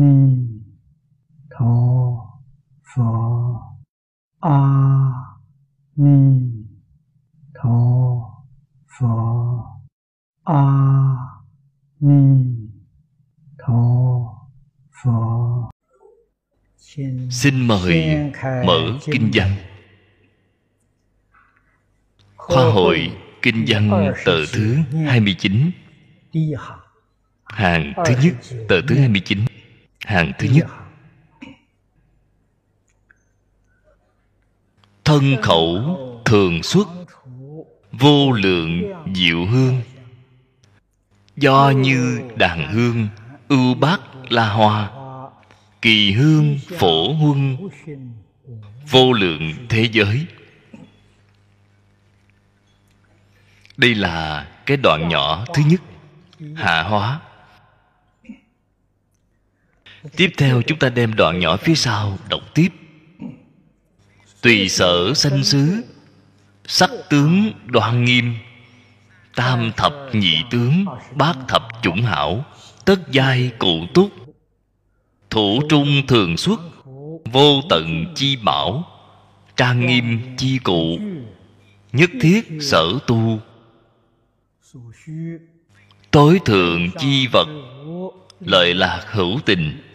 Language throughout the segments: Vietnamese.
ni tho phở a ni tho phở a ni tho phở xin mời mở kinh văn. khoa hội kinh văn tờ thứ 29 hàng thứ nhất tờ thứ 29 hàng thứ nhất. Thân khẩu thường xuất vô lượng diệu hương. Do như đàn hương ưu bát la hoa. Kỳ hương phổ huân. Vô lượng thế giới. Đây là cái đoạn nhỏ thứ nhất hạ hóa tiếp theo chúng ta đem đoạn nhỏ phía sau đọc tiếp. Tùy sở sanh xứ, sắc tướng đoan nghiêm, tam thập nhị tướng, bát thập chủng hảo, tất giai cụ túc. Thủ trung thường xuất, vô tận chi bảo, trang nghiêm chi cụ, nhất thiết sở tu. Tối thượng chi vật lợi lạc hữu tình.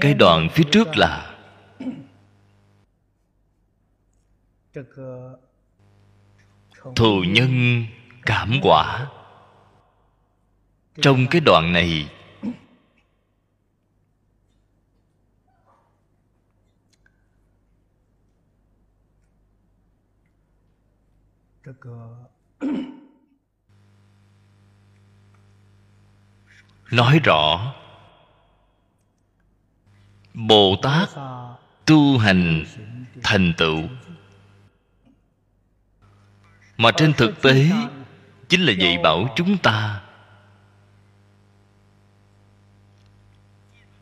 Cái đoạn phía trước là thù nhân cảm quả. Trong cái đoạn này, nói rõ bồ tát tu hành thành tựu. Mà trên thực tế, chính là dạy bảo chúng ta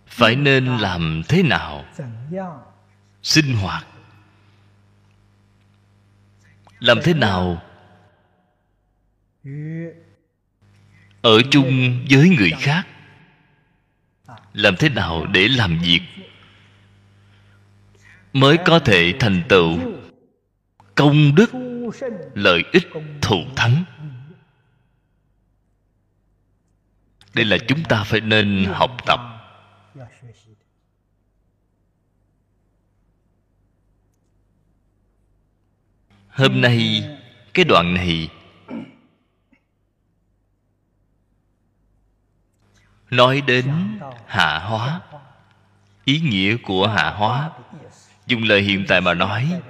phải nên làm thế nào sinh hoạt, làm thế nào ở chung với người khác làm thế nào để làm việc? Mới có thể thành tựu. Công đức, lợi ích, thù thắng. Đây là chúng ta phải nên học tập. Hôm nay, cái đoạn này nói đến hạ hóa. Ý nghĩa của hạ hóa. Dùng lời hiện tại mà nói,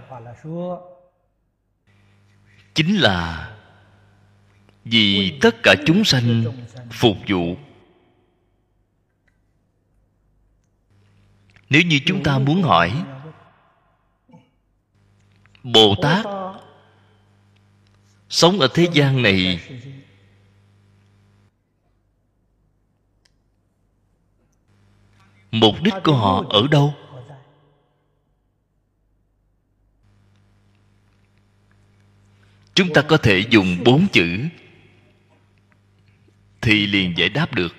chính là vì tất cả chúng sanh phục vụ. Nếu như chúng ta muốn hỏi, bồ tát, sống ở thế gian này mục đích của họ ở đâu? Chúng ta có thể dùng bốn chữ thì liền giải đáp được.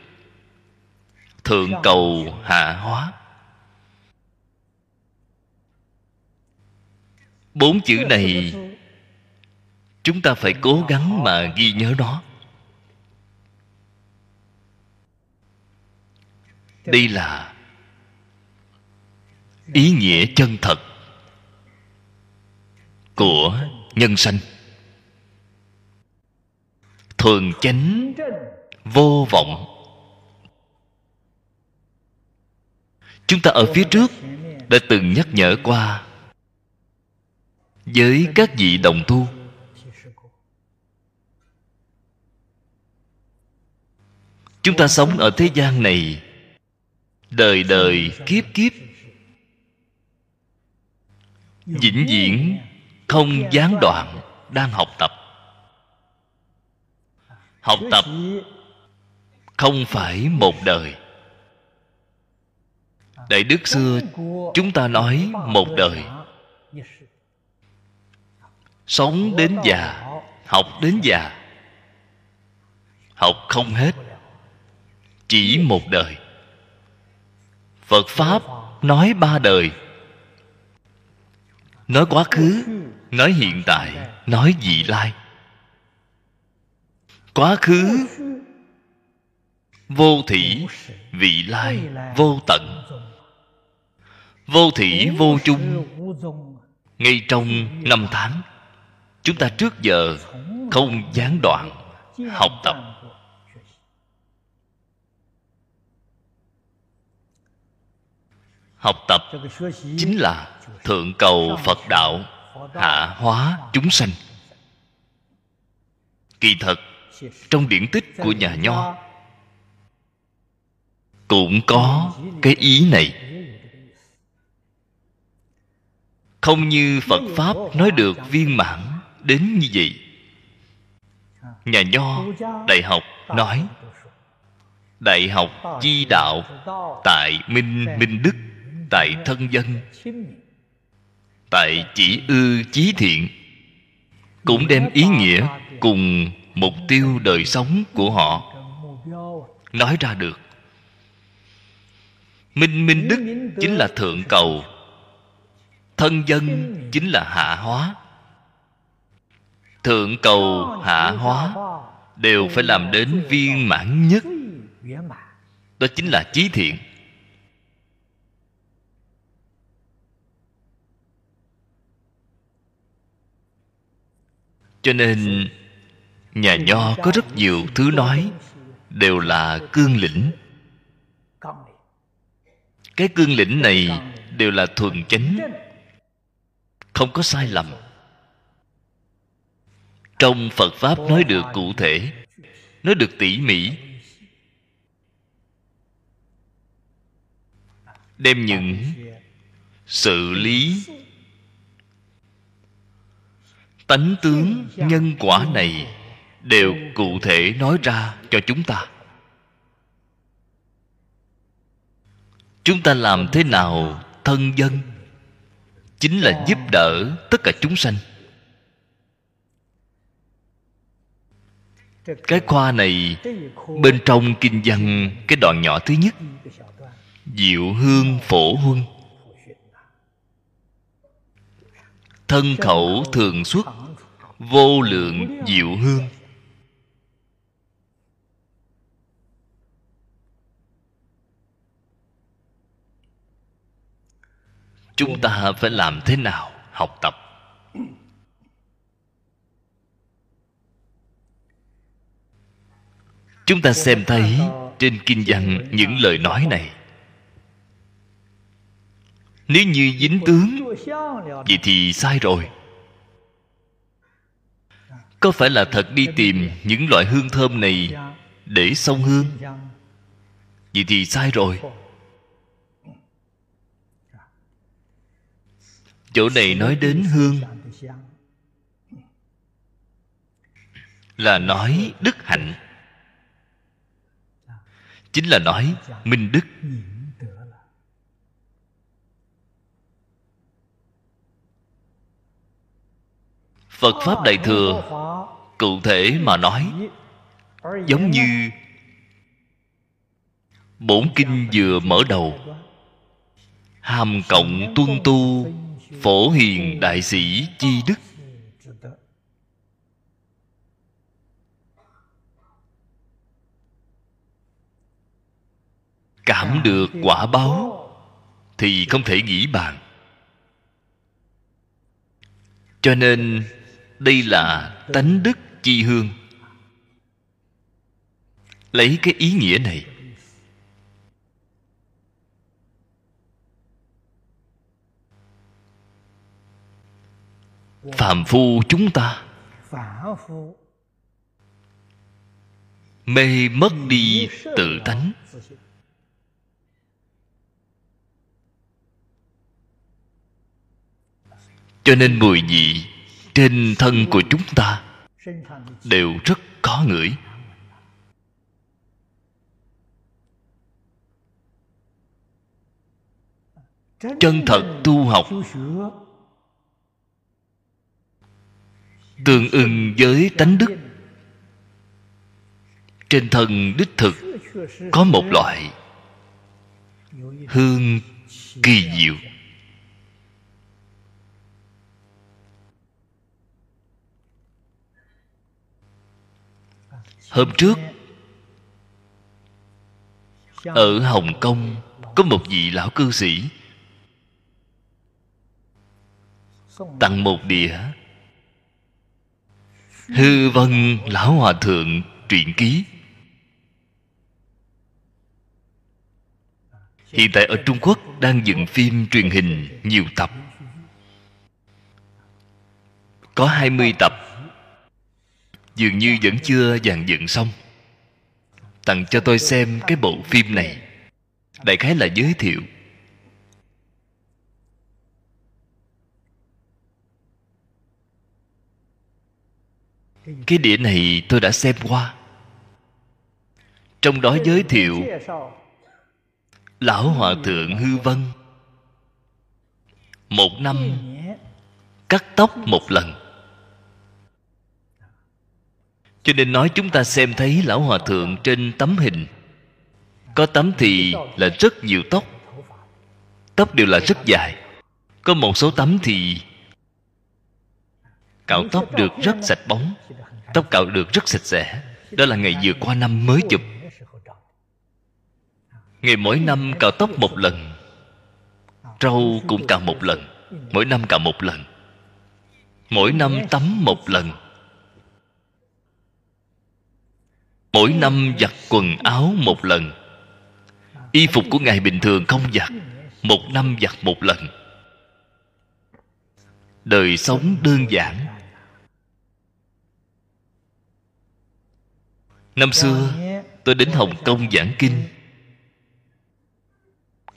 Thượng cầu hạ hóa. Bốn chữ này chúng ta phải cố gắng mà ghi nhớ nó. Đây là ý nghĩa chân thật của nhân sanh. Thường chánh vô vọng. Chúng ta ở phía trước đã từng nhắc nhở qua với các vị đồng tu. Chúng ta sống ở thế gian này đời đời kiếp kiếp vĩnh viễn không gián đoạn đang học tập. Học tập không phải một đời. Đại đức xưa chúng ta nói một đời. Sống đến già, học đến già, học không hết, chỉ một đời. Phật pháp nói ba đời nói quá khứ, nói hiện tại, nói vị lai. Quá khứ, vô thủy, vị lai, vô tận. Vô thủy, vô chung, ngay trong năm tháng, chúng ta trước giờ không gián đoạn học tập. Học tập chính là thượng cầu phật đạo hạ hóa chúng sanh. Kỳ thật, trong điển tích của nhà nho cũng có cái ý này. Không như phật pháp nói được viên mãn đến như vậy. Nhà nho đại học nói, đại học chi đạo tại minh minh đức tại thân dân. Tại chỉ ư chí thiện, cũng đem ý nghĩa cùng mục tiêu đời sống của họ nói ra được. Minh minh đức chính là thượng cầu, thân dân chính là hạ hóa. Thượng cầu, hạ hóa đều phải làm đến viên mãn nhất. Đó chính là chí thiện. Cho nên, nhà nho có rất nhiều thứ nói, đều là cương lĩnh. Cái cương lĩnh này đều là thuần chánh, không có sai lầm. Trong phật pháp nói được cụ thể, nói được tỉ mỉ. Đem những sự lý tánh tướng nhân quả này đều cụ thể nói ra cho chúng ta. Chúng ta làm thế nào thân dân? Chính là giúp đỡ tất cả chúng sanh. Cái khoa này bên trong kinh văn, cái đoạn nhỏ thứ nhất, diệu hương phổ huân. Thân khẩu thường xuất, vô lượng diệu hương. Chúng ta phải làm thế nào học tập? Chúng ta xem thấy trên kinh văn những lời nói này nếu như dính tướng, vậy thì sai rồi. Có phải là thật đi tìm những loại hương thơm này để xông hương? Vậy thì sai rồi. Chỗ này nói đến hương. Là nói đức hạnh. Chính là nói minh đức. Phật pháp đại thừa, cụ thể mà nói, giống như bổn kinh vừa mở đầu. Hàm cộng tuân tu, phổ hiền đại sĩ chi đức. Cảm được quả báo thì không thể nghĩ bàn. Cho nên đây là tánh đức chi hương. Lấy cái ý nghĩa này. Phàm phu chúng ta mê mất đi tự tánh. Cho nên mùi vị trên thân của chúng ta đều rất có ngửi. Chân thật tu học tương ưng với tánh đức. Trên thân đích thực có một loại hương kỳ diệu. Hôm trước, ở hồng kông, có một vị lão cư sĩ tặng một đĩa. Hư vân lão hòa thượng truyện ký. Hiện tại ở trung quốc đang dựng phim truyền hình nhiều tập. Có 20 tập dường như vẫn chưa dàn dựng xong. Tặng cho tôi xem cái bộ phim này. Đại khái là giới thiệu. Cái đĩa này tôi đã xem qua. Trong đó giới thiệu lão hòa thượng hư vân. Một năm, cắt tóc một lần cho nên nói chúng ta xem thấy lão hòa thượng trên tấm hình. Có tấm thì là rất nhiều tóc. Tóc đều là rất dài. Có một số tấm thì cạo tóc được rất sạch bóng, tóc cạo được rất sạch sẽ. Đó là ngày vừa qua năm mới chụp. Ngày mỗi năm cạo tóc một lần, râu cũng cạo một lần, mỗi năm cạo một lần. Mỗi năm tắm một lần. Mỗi năm giặt quần áo một lần. Y phục của ngài bình thường không giặt, một năm giặt một lần. Đời sống đơn giản. Năm xưa, tôi đến hồng kông giảng kinh.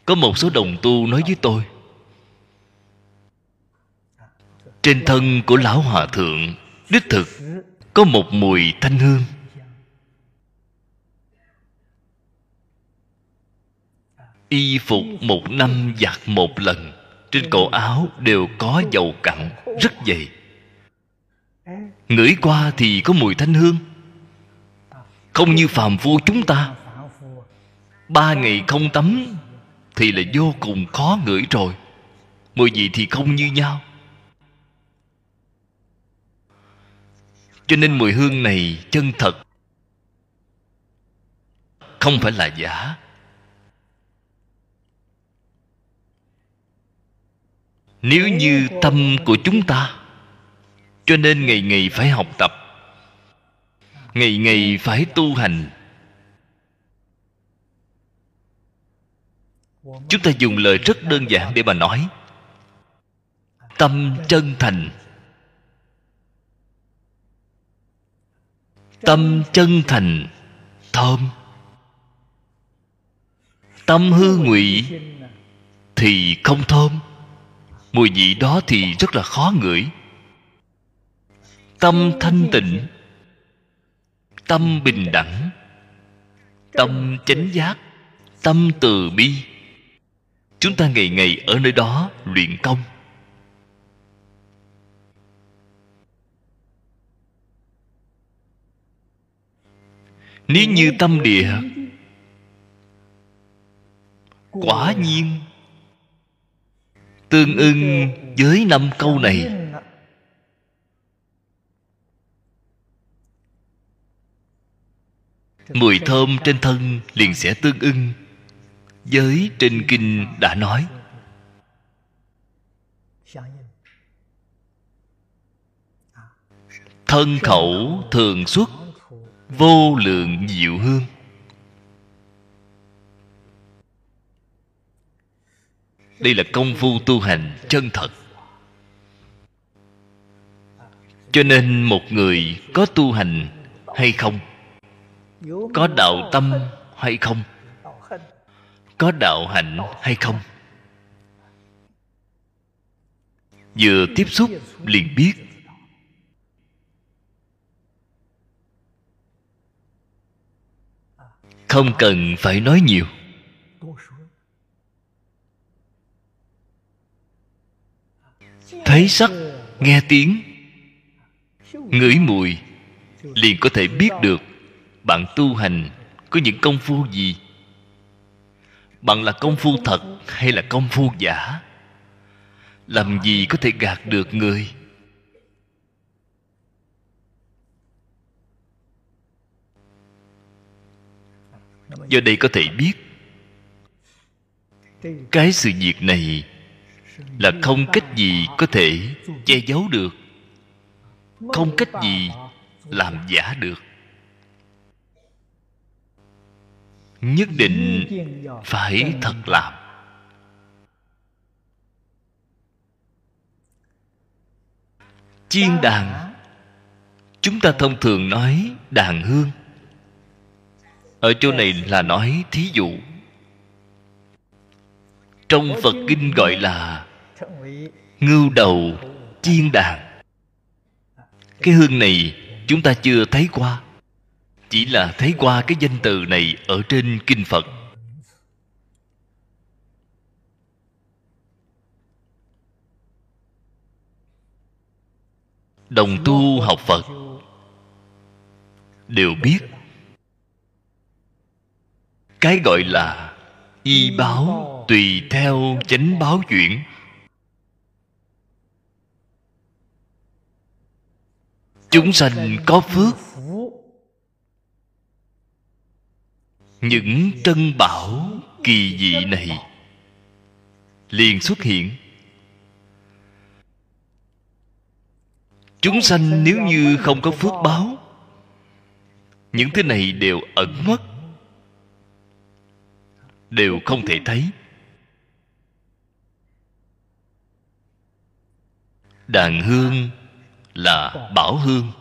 Có một số đồng tu nói với tôi, trên thân của lão hòa thượng, đích thực có một mùi thanh hương. Y phục một năm giặt một lần. Trên cổ áo đều có dầu cặn, rất dày. Ngửi qua thì có mùi thanh hương. Không như phàm phu chúng ta. Ba ngày không tắm thì là vô cùng khó ngửi rồi. Mùi gì thì không như nhau. Cho nên mùi hương này chân thật. Không phải là giả. Nếu như tâm của chúng ta, cho nên ngày ngày phải học tập, ngày ngày phải tu hành. Chúng ta dùng lời rất đơn giản để mà nói, tâm chân thành. Tâm chân thành, thơm. Tâm hư ngụy thì không thơm mùi vị đó thì rất là khó ngửi. Tâm thanh tịnh, tâm bình đẳng, tâm chánh giác, tâm từ bi. Chúng ta ngày ngày ở nơi đó luyện công. Nếu như tâm địa quả nhiên tương ưng với năm câu này. Mùi thơm trên thân liền sẽ tương ưng, với trên kinh đã nói. Thân khẩu thường xuất, vô lượng diệu hương. Đây là công phu tu hành chân thật. Cho nên một người có tu hành hay không? Có đạo tâm hay không? Có đạo hạnh hay không? Vừa tiếp xúc liền biết. Không cần phải nói nhiều. Thấy sắc, nghe tiếng. Ngửi mùi, liền có thể biết được bạn tu hành có những công phu gì. Bạn là công phu thật hay là công phu giả? Làm gì có thể gạt được người? Do đây có thể biết, cái sự việc này là không cách gì có thể che giấu được. Không cách gì làm giả được. Nhất định phải thật làm. Chiên đàn. Chúng ta thông thường nói đàn hương. Ở chỗ này là nói thí dụ. Trong phật kinh gọi là ngưu đầu chiên đàn. Cái hương này chúng ta chưa thấy qua. Chỉ là thấy qua cái danh từ này ở trên kinh phật. Đồng tu học phật. Đều biết. Cái gọi là y báo tùy theo chánh báo chuyển. Chúng sanh có phước. Những trân bảo kỳ dị này liền xuất hiện. Chúng sanh nếu như không có phước báo, những thứ này đều ẩn mất, đều không thể thấy. Đàn hương là bảo hương.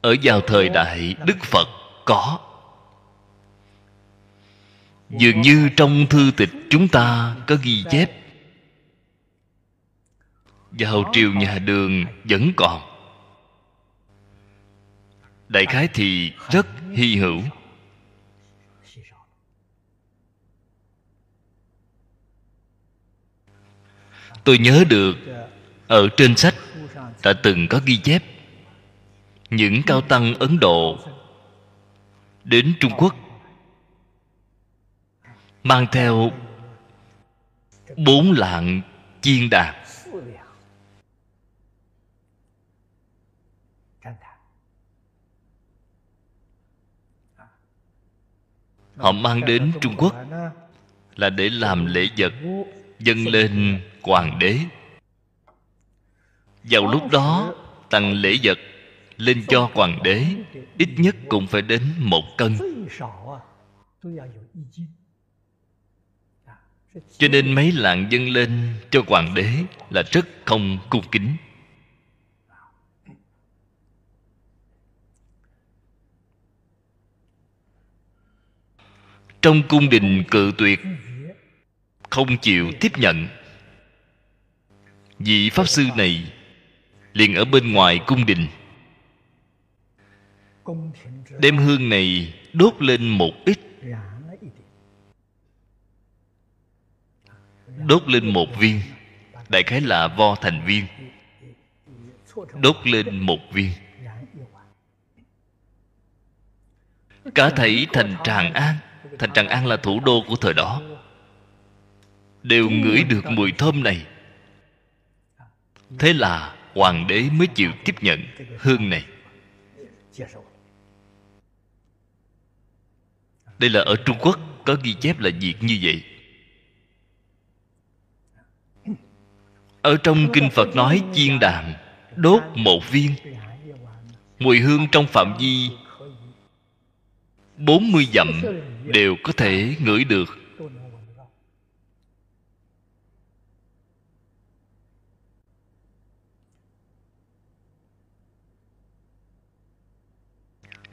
Ở vào thời đại đức phật có. Dường như trong thư tịch chúng ta có ghi chép, vào triều nhà đường vẫn còn. Đại khái thì rất hy hữu. Tôi nhớ được ở trên sách đã từng có ghi chép những cao tăng ấn độ đến trung quốc mang theo bốn lạng chiên đàn họ mang đến trung quốc là để làm lễ vật dâng lên hoàng đế vào lúc đó tặng lễ vật lên cho hoàng đế, ít nhất cũng phải đến một cân. Cho nên mấy lạng dâng lên cho hoàng đế là rất không cung kính. Trong cung đình cự tuyệt, không chịu tiếp nhận. Vị pháp sư này liền ở bên ngoài cung đình. Đem hương này đốt lên một ít. Đốt lên một viên. Đại khái là vo thành viên. Đốt lên một viên. Cả thảy thành tràng an. Thành tràng an là thủ đô của thời đó. Đều ngửi được mùi thơm này. Thế là hoàng đế mới chịu tiếp nhận hương này. Đây là ở trung quốc, có ghi chép là việc như vậy. Ở trong kinh phật nói chiên đàm đốt một viên. Mùi hương trong phạm vi 40 dặm đều có thể ngửi được.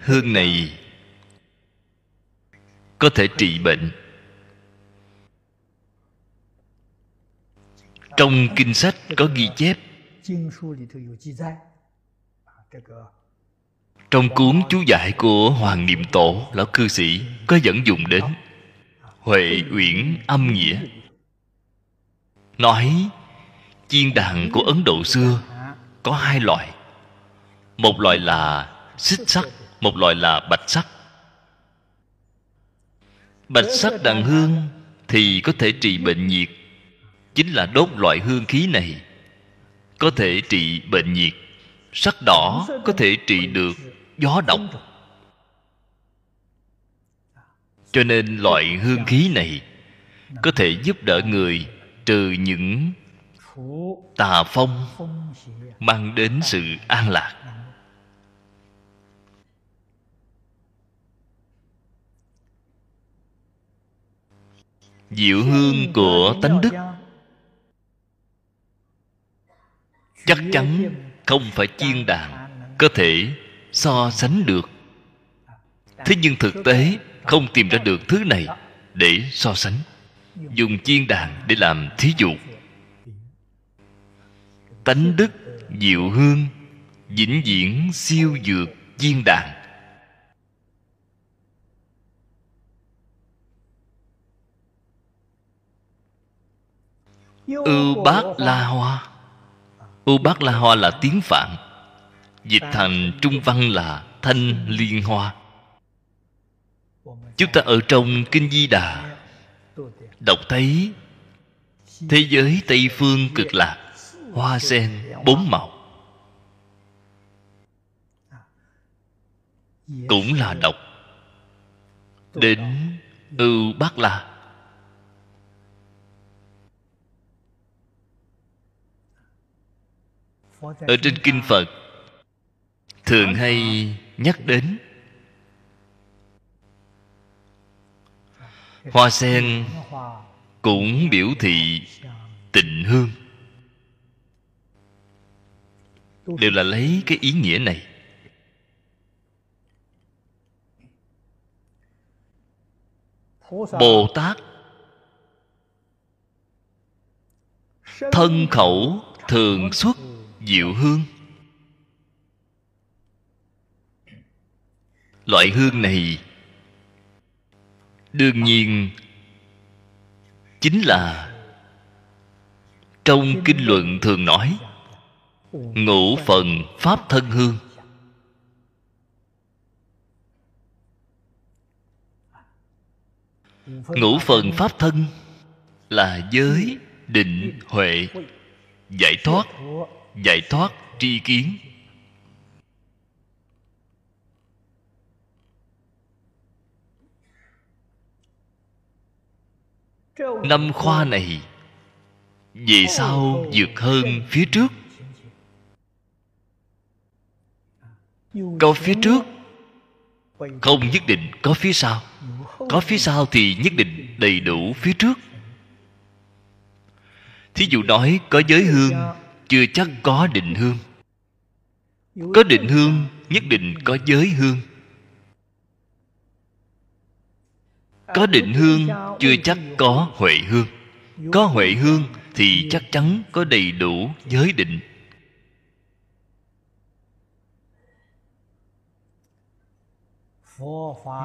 Hương này có thể trị bệnh. Trong kinh sách có ghi chép. Trong cuốn chú giải của hoàng niệm tổ, lão cư sĩ có dẫn dùng đến huệ uyển âm nghĩa. Nói, chiên đàn của ấn độ xưa có hai loại. Một loại là xích sắc một loại là bạch sắc. Bạch sắc đàn hương thì có thể trị bệnh nhiệt. Chính là đốt loại hương khí này. Có thể trị bệnh nhiệt. Sắc đỏ có thể trị được gió độc. Cho nên loại hương khí này có thể giúp đỡ người trừ những tà phong mang đến sự an lạc. Diệu hương của tánh đức. Chắc chắn không phải chiên đàn có thể so sánh được. Thế nhưng thực tế không tìm ra được thứ này để so sánh. Dùng chiên đàn để làm thí dụ. Tánh đức diệu hương vĩnh viễn siêu dược chiên đàn. Ưu bát la hoa. Ưu bát la hoa là tiếng phạn. Dịch thành trung văn là thanh liên hoa. Chúng ta ở trong kinh di đà. Đọc thấy thế giới tây phương cực lạc hoa sen bốn màu. Cũng là đọc đến ưu bát la ở trên kinh phật, thường hay nhắc đến hoa sen cũng biểu thị tịnh hương. Đều là lấy cái ý nghĩa này. Bồ tát thân khẩu thường xuất diệu hương. Loại hương này đương nhiên chính là trong kinh luận thường nói, ngũ phần pháp thân hương. Ngũ phần pháp thân là giới định huệ giải thoát giải thoát tri kiến. Năm khoa này, vì sao vượt hơn phía trước? Có phía trước, không nhất định có phía sau. Có phía sau thì nhất định đầy đủ phía trước. Thí dụ nói có giới hương chưa chắc có định hương. Có định hương, nhất định có giới hương. Có định hương, chưa chắc có huệ hương. Có huệ hương thì chắc chắn có đầy đủ giới định.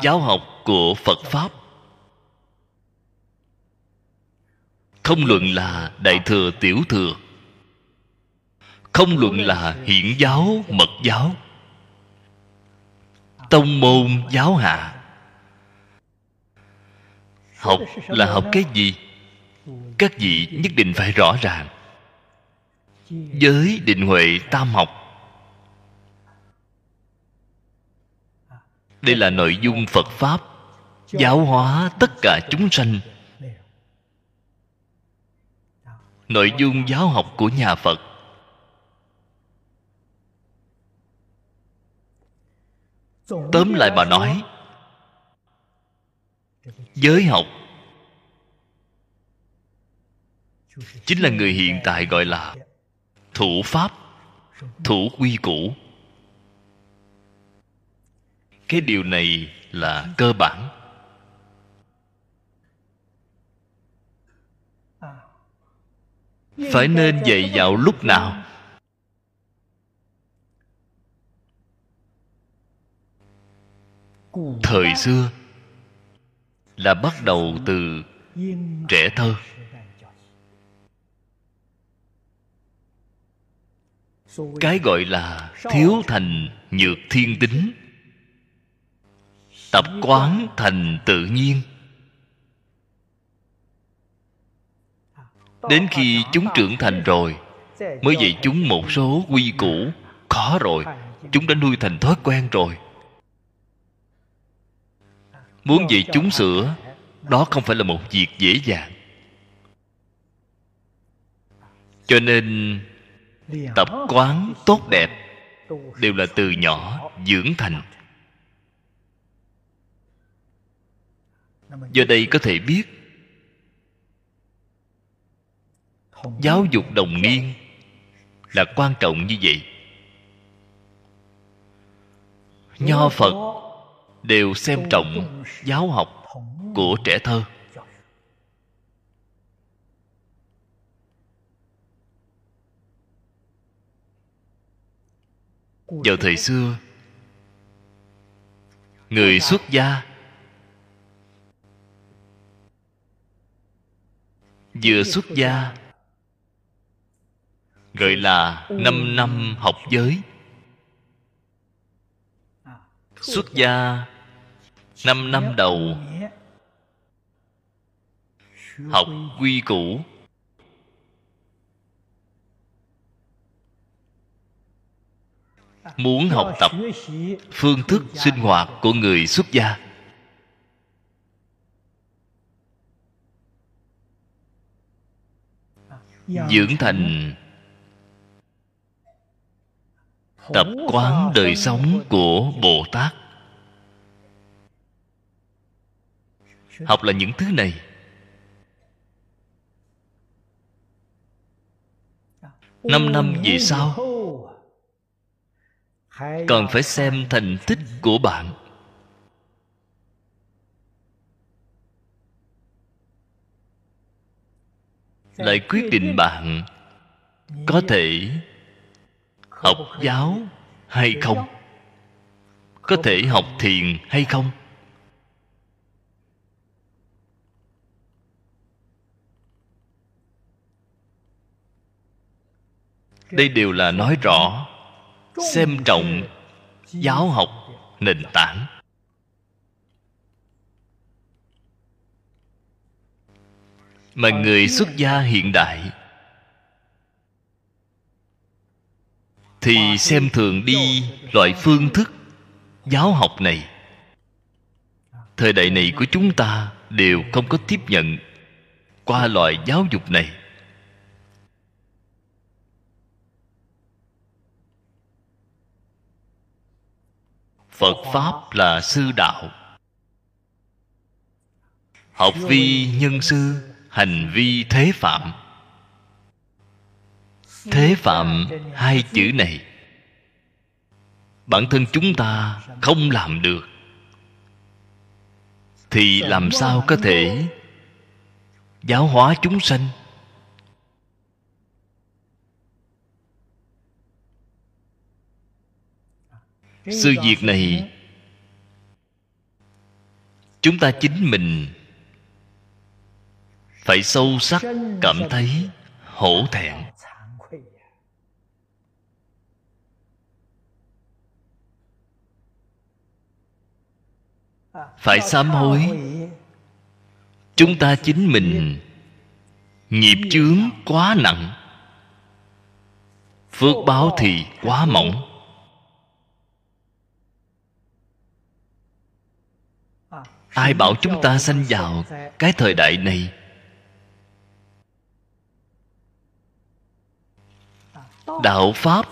Giáo học của phật pháp. Không luận là đại thừa tiểu thừa không luận là hiển giáo, mật giáo. Tông môn giáo hạ. Học là học cái gì? Các vị nhất định phải rõ ràng. Giới định huệ tam học. Đây là nội dung phật pháp, giáo hóa tất cả chúng sanh. Nội dung giáo học của nhà phật tóm lại bà nói, giới học chính là người hiện tại gọi là thủ pháp, thủ quy củ. Cái điều này là cơ bản. Phải nên dạy dạo lúc nào? thời xưa là bắt đầu từ trẻ thơ. Cái gọi là thiếu thành nhược thiên tính, tập quán thành tự nhiên. Đến khi chúng trưởng thành rồi, mới dạy chúng một số quy củ. Khó rồi, chúng đã nuôi thành thói quen rồi muốn dạy chúng sửa đó không phải là một việc dễ dàng. Cho nên, tập quán tốt đẹp đều là từ nhỏ dưỡng thành. Do đây có thể biết, giáo dục đồng niên là quan trọng như vậy. Nho phật đều xem trọng giáo học của trẻ thơ. Vào thời xưa, người xuất gia vừa xuất gia, gọi là năm năm học giới xuất gia, năm năm đầu. Học quy củ. Muốn học tập phương thức sinh hoạt của người xuất gia. Dưỡng thành tập quán đời sống của bồ tát học là những thứ này. Năm năm về sau còn phải xem thành tích của bạn. Lại quyết định bạn có thể học giáo hay không? Có thể học thiền hay không? Đây đều là nói rõ, xem trọng giáo học nền tảng. Mà người xuất gia hiện đại thì xem thường đi loại phương thức giáo học này. Thời đại này của chúng ta đều không có tiếp nhận qua loại giáo dục này. Phật pháp là sư đạo. Học vi nhân sư, hành vi thế phạm thế phạm hai chữ này. Bản thân chúng ta không làm được. Thì làm sao có thể giáo hóa chúng sanh? Sự việc này, chúng ta chính mình phải sâu sắc, cảm thấy hổ thẹn. Phải sám hối. chúng ta chính mình nghiệp chướng quá nặng. Phước báo thì quá mỏng. Ai bảo chúng ta sanh vào cái thời đại này? Đạo pháp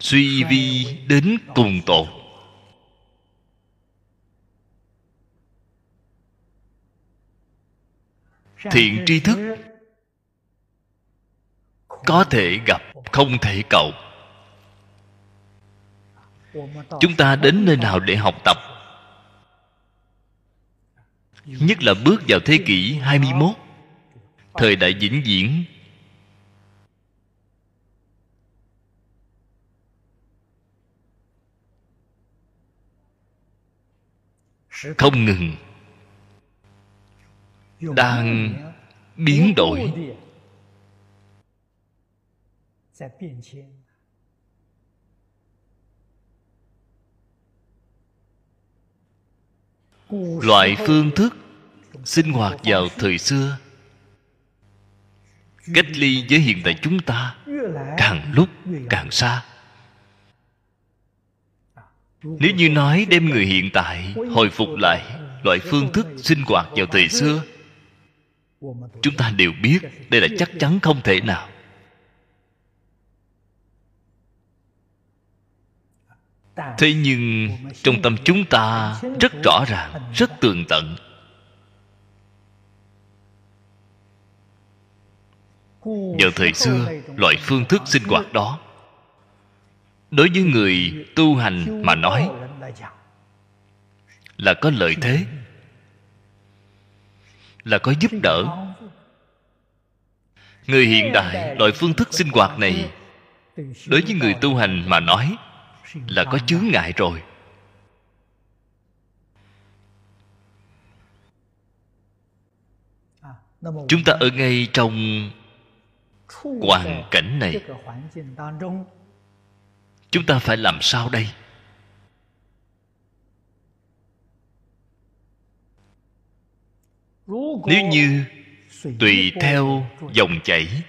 suy vi đến cùng tột thiện tri thức. Có thể gặp, không thể cầu. Chúng ta đến nơi nào để học tập? Nhất là bước vào thế kỷ 21 Thời đại vĩnh viễn. Không ngừng đang biến đổi. loại phương thức sinh hoạt vào thời xưa. Cách ly với hiện tại chúng ta càng lúc càng xa. Nếu như nói đem người hiện tại hồi phục lại loại phương thức sinh hoạt vào thời xưa chúng ta đều biết đây là chắc chắn không thể nào. Thế nhưng trong tâm chúng ta rất rõ ràng, rất tường tận. Vào thời xưa, loại phương thức sinh hoạt đó, đối với người tu hành mà nói, là có lợi thế là có giúp đỡ. Người hiện đại, loại phương thức sinh hoạt này, đối với người tu hành mà nói, là có chướng ngại rồi. Chúng ta ở ngay trong hoàn cảnh này. Chúng ta phải làm sao đây? Nếu như tùy theo dòng chảy,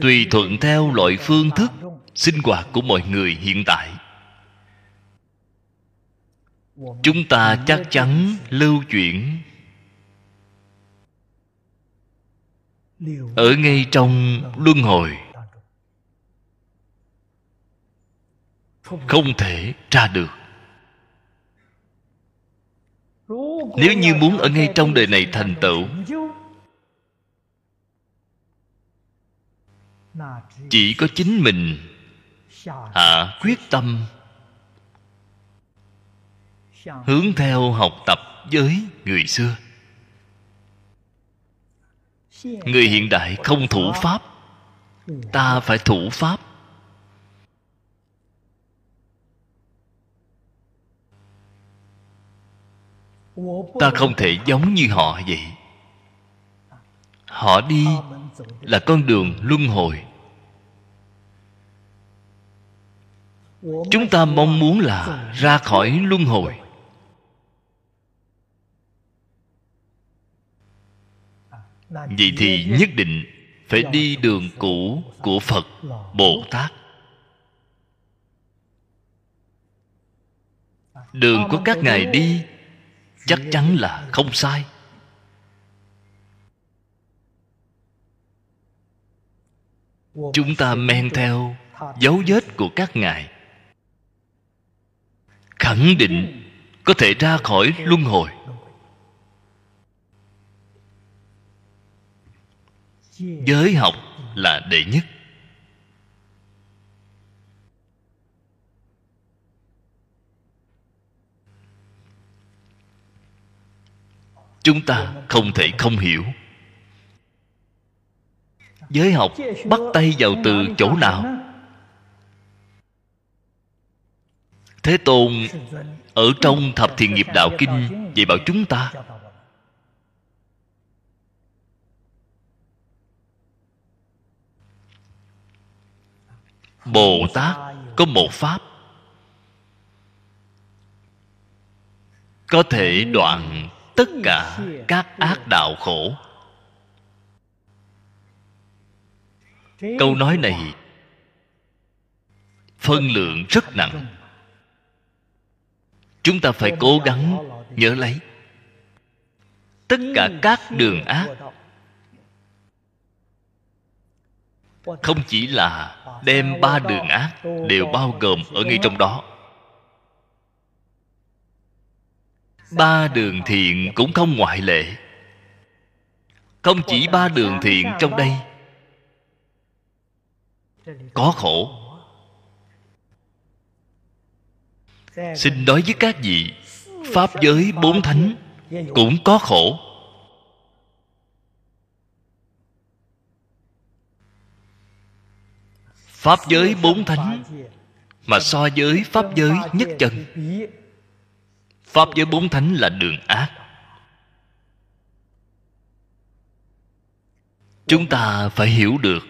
tùy thuận theo loại phương thức sinh hoạt của mọi người hiện tại, chúng ta chắc chắn lưu chuyển ở ngay trong luân hồi. Không thể ra được. Nếu như muốn ở ngay trong đời này thành tựu, chỉ có chính mình hạ quyết tâm hướng theo học tập với người xưa. Người hiện đại không thủ pháp, ta phải thủ pháp. Ta không thể giống như họ vậy. Họ đi là con đường luân hồi. Chúng ta mong muốn là ra khỏi luân hồi. Vậy thì nhất định phải đi đường cũ của phật bồ tát. Đường của các ngài đi chắc chắn là không sai. Chúng ta men theo dấu vết của các ngài. Khẳng định có thể ra khỏi luân hồi. Giới học là đệ nhất. Chúng ta không thể không hiểu. Giới học bắt tay vào từ chỗ nào? Thế tôn ở trong thập thiện nghiệp đạo kinh dạy bảo chúng ta. Bồ tát có một pháp. Có thể đoạn tất cả các ác đạo khổ. Câu nói này phân lượng rất nặng. Chúng ta phải cố gắng nhớ lấy. Tất cả các đường ác không chỉ là đem ba đường ác đều bao gồm ở ngay trong đó. Ba đường thiện cũng không ngoại lệ. Không chỉ ba đường thiện trong đây, có khổ. Xin nói với các vị, pháp giới bốn thánh cũng có khổ. Pháp giới bốn thánh mà so với pháp giới nhất chân pháp giới bốn thánh là đường ác. Chúng ta phải hiểu được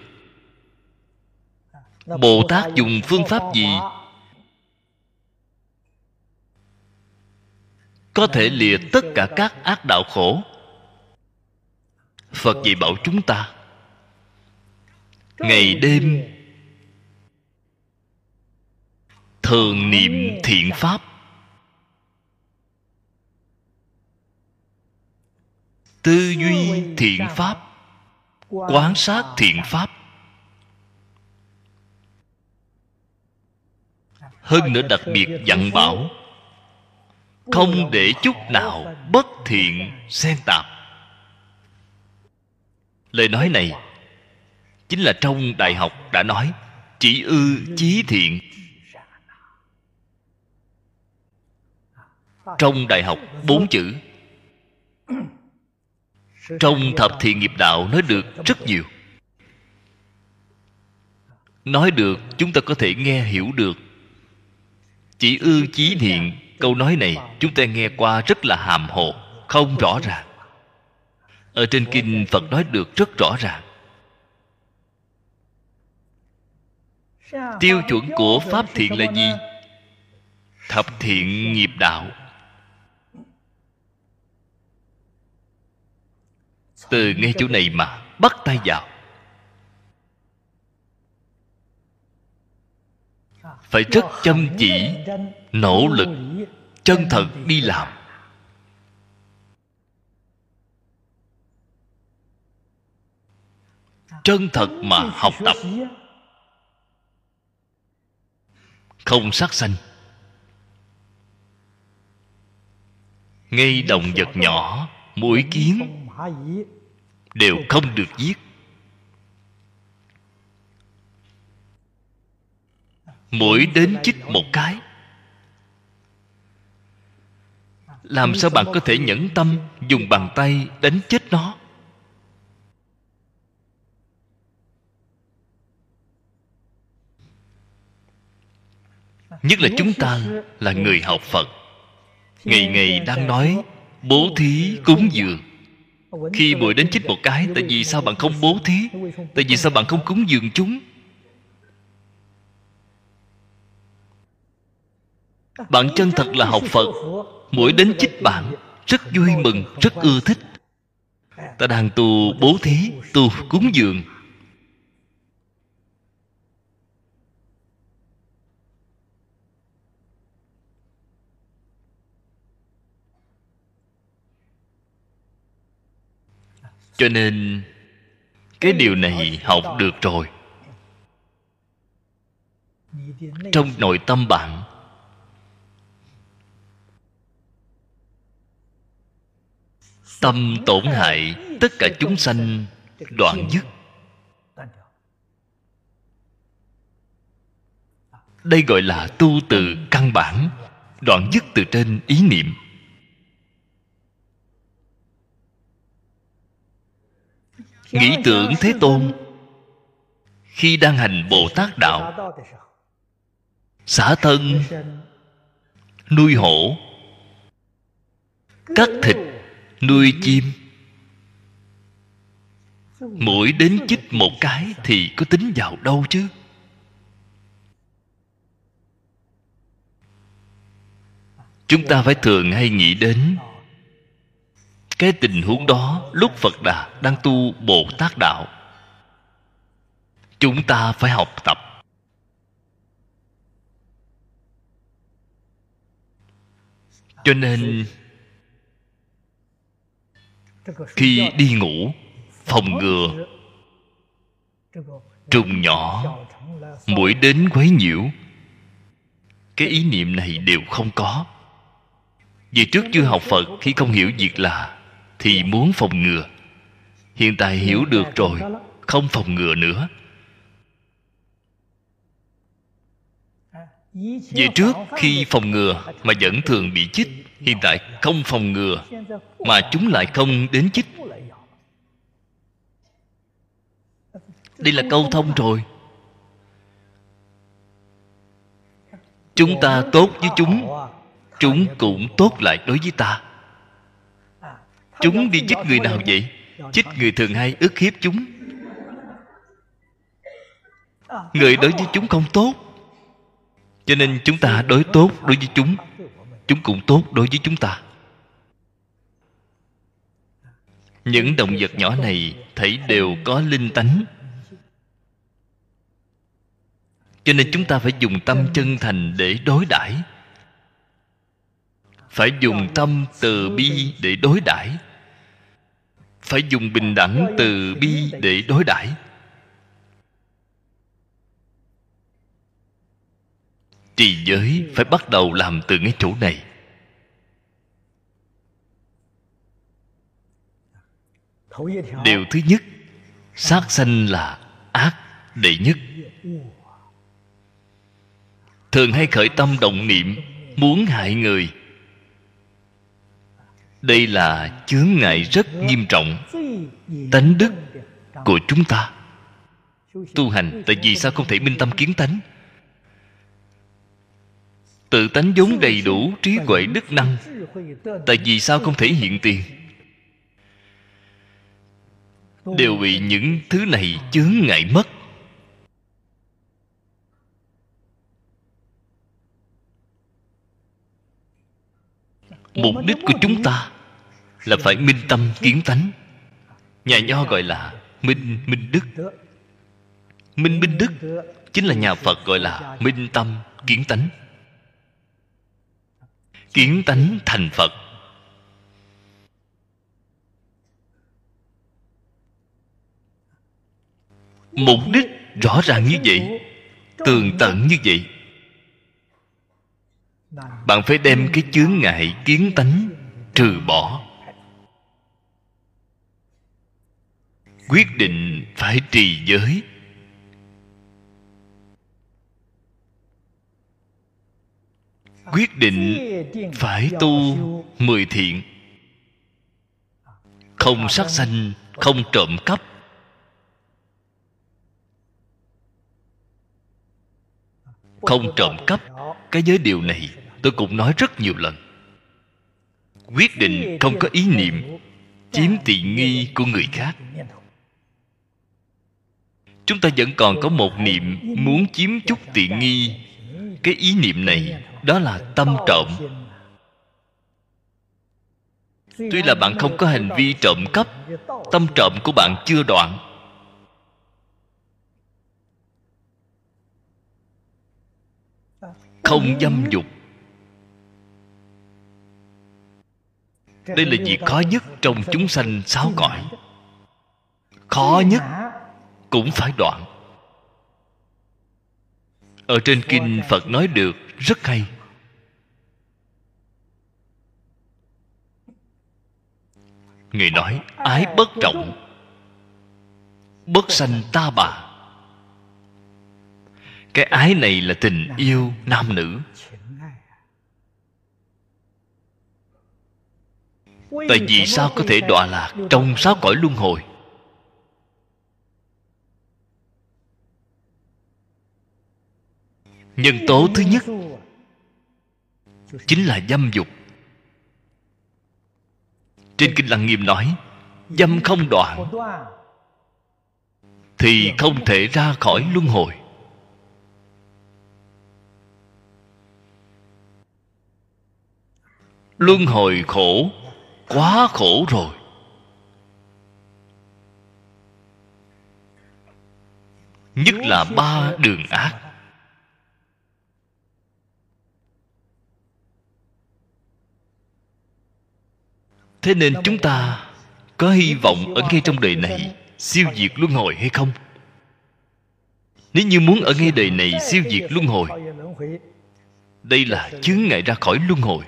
bồ tát dùng phương pháp gì có thể lìa tất cả các ác đạo khổ? Phật dạy bảo chúng ta, ngày đêm thường niệm thiện pháp. Tư duy thiện pháp quán sát thiện pháp. Hơn nữa đặc biệt dặn bảo không để chút nào bất thiện xen tạp. Lời nói này chính là trong đại học đã nói chỉ ư chí thiện. Trong đại học bốn chữ trong thập thiện nghiệp đạo nói được rất nhiều. Nói được, chúng ta có thể nghe hiểu được. Chỉ ư chí thiện câu nói này, chúng ta nghe qua rất là hàm hồ, không rõ ràng. Ở trên kinh phật nói được rất rõ ràng. Tiêu chuẩn của pháp thiện là gì? Thập thiện nghiệp đạo. Từ ngay chỗ này mà bắt tay vào. Phải rất chăm chỉ nỗ lực chân thật đi làm. Chân thật mà học tập. không sát sanh. Ngay động vật nhỏ mũi kiến đều không được giết mũi đến chích một cái. Làm sao bạn có thể nhẫn tâm dùng bàn tay đánh chết nó? Nhất là chúng ta là người học phật. Ngày ngày đang nói, bố thí cúng dường khi mũi đến chích một cái tại vì sao bạn không bố thí? Tại vì sao bạn không cúng dường chúng? Bạn chân thật là học phật. Mỗi đến chích bạn rất vui mừng rất ưa thích. Ta đang tu bố thí tu cúng dường cho nên, cái điều này học được rồi. Trong nội tâm bạn, tâm tổn hại tất cả chúng sanh đoạn dứt đây gọi là tu từ căn bản, đoạn dứt từ trên ý niệm. Nghĩ tưởng thế tôn khi đang hành bồ tát đạo xả thân nuôi hổ cắt thịt nuôi chim. Mỗi đến chích một cái thì có tính vào đâu chứ? Chúng ta phải thường hay nghĩ đến cái tình huống đó lúc phật đà đang tu bồ tát đạo, chúng ta phải học tập. Cho nên, khi đi ngủ, phòng ngừa, trùng nhỏ, mũi đến quấy nhiễu, cái ý niệm này đều không có. Vì trước chưa học phật, khi không hiểu việc là thì muốn phòng ngừa. Hiện tại hiểu được rồi, không phòng ngừa nữa. Về trước, khi phòng ngừa mà vẫn thường bị chích, hiện tại không phòng ngừa, mà chúng lại không đến chích. Đây là câu thông rồi. Chúng ta tốt với chúng chúng cũng tốt lại đối với ta chúng đi chích người nào vậy? Chích người thường hay ức hiếp chúng? Người đối với chúng không tốt. Cho nên chúng ta đối tốt đối với chúng. Chúng cũng tốt đối với chúng ta. Những động vật nhỏ này thấy đều có linh tánh. Cho nên chúng ta phải dùng tâm chân thành để đối đãi. Phải dùng tâm từ bi để đối đãi phải dùng bình đẳng từ bi để đối đãi. Trì giới phải bắt đầu làm từ ngay chỗ này. Điều thứ nhất, sát sanh là ác đệ nhất. Thường hay khởi tâm động niệm, muốn hại người đây là chướng ngại rất nghiêm trọng, tánh đức của chúng ta. Tu hành, tại vì sao không thể minh tâm kiến tánh? Tự tánh vốn đầy đủ trí huệ đức năng, tại vì sao không thể hiện tiền? Đều bị những thứ này chướng ngại mất. Mục đích của chúng ta là phải minh tâm kiến tánh. Nhà nho gọi là minh minh đức. Minh minh đức chính là nhà phật gọi là minh tâm kiến tánh. Kiến tánh thành phật. Mục đích rõ ràng như vậy, tường tận như vậy. Bạn phải đem cái chướng ngại kiến tánh trừ bỏ. Quyết định phải trì giới. Quyết định phải tu mười thiện. Không sát sanh, không trộm cắp. Không trộm cắp, cái giới điều này tôi cũng nói rất nhiều lần. Quyết định không có ý niệm, chiếm tiện nghi của người khác chúng ta vẫn còn có một niệm muốn chiếm chút tiện nghi. Cái ý niệm này, đó là tâm trộm. Tuy là bạn không có hành vi trộm cắp, tâm trộm của bạn chưa đoạn. Không dâm dục. Đây là việc khó nhất trong chúng sanh sáu cõi. Khó nhất cũng phải đoạn. Ở trên kinh phật nói được, rất hay. Người nói, ái bất trọng, bất sanh ta bà. Cái ái này là tình yêu nam nữ. Tại vì sao có thể đọa lạc trong sáu cõi luân hồi? Nhân tố thứ nhất chính là dâm dục. Trên kinh lăng nghiêm nói, dâm không đoạn thì không thể ra khỏi luân hồi. Luân hồi khổ, quá khổ rồi. Nhất là ba đường ác. Thế nên chúng ta có hy vọng ở ngay trong đời này siêu diệt luân hồi hay không? Nếu như muốn ở ngay đời này siêu diệt luân hồi đây là chướng ngại ra khỏi luân hồi.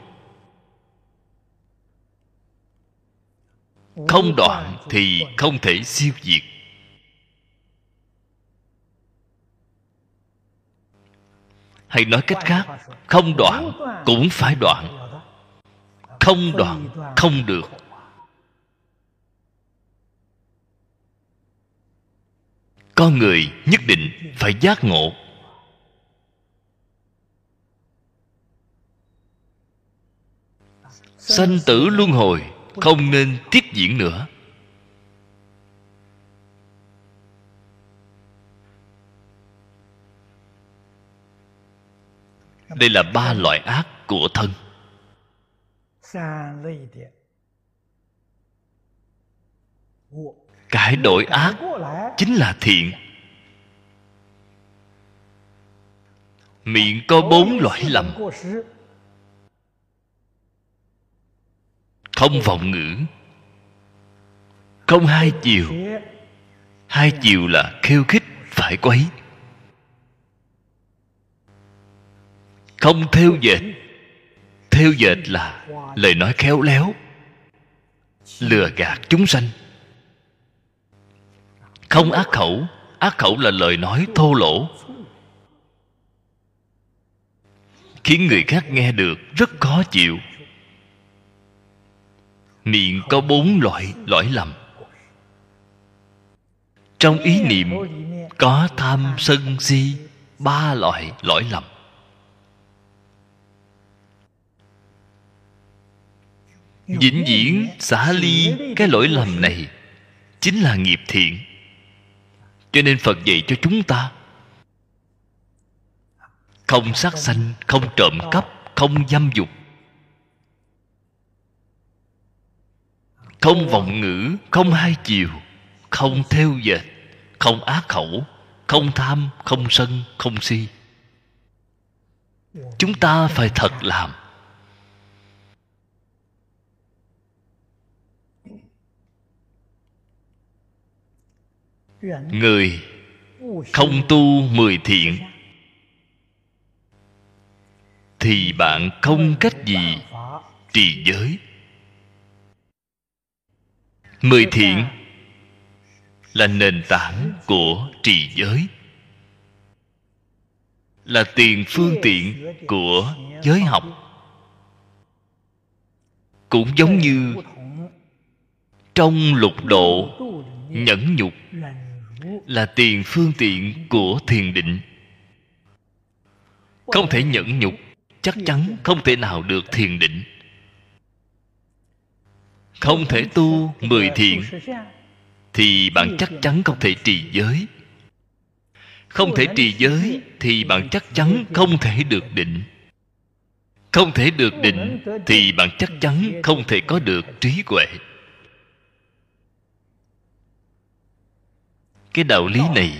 Không đoạn thì không thể siêu diệt. Hay nói cách khác không đoạn cũng phải đoạn không đoạn không được con người nhất định phải giác ngộ. Sanh tử luân hồi không nên tiếp diễn nữa. Đây là ba loại ác của thân cải đổi ác chính là thiện. Miệng có bốn loại lầm. Không vọng ngữ. Không hai chiều. Hai chiều là khiêu khích, phải quấy. Không theo dệt thêu dệt là lời nói khéo léo, lừa gạt chúng sanh. Không ác khẩu ác khẩu là lời nói thô lỗ. Khiến người khác nghe được rất khó chịu. Miệng có bốn loại lỗi lầm. Trong ý niệm có tham sân si, ba loại lỗi lầm. Vĩnh viễn xả ly cái lỗi lầm này chính là nghiệp thiện. Cho nên phật dạy cho chúng ta, không sát sanh, không trộm cắp, không dâm dục, không vọng ngữ, không hai chiều, không theo dệt, không ác khẩu, không tham, không sân, không si. Chúng ta phải thật làm. người không tu mười thiện, thì bạn không cách gì trì giới. Mười thiện là nền tảng của trì giới, là tiền phương tiện của giới học. Cũng giống như trong lục độ nhẫn nhục là tiền phương tiện của thiền định. Không thể nhẫn nhục, chắc chắn không thể nào được thiền định. Không thể tu mười thiện thì bạn chắc chắn không thể trì giới. Không thể trì giới, thì bạn chắc chắn không thể được định. Không thể được định, thì bạn chắc chắn không thể có được trí huệ. Cái đạo lý này,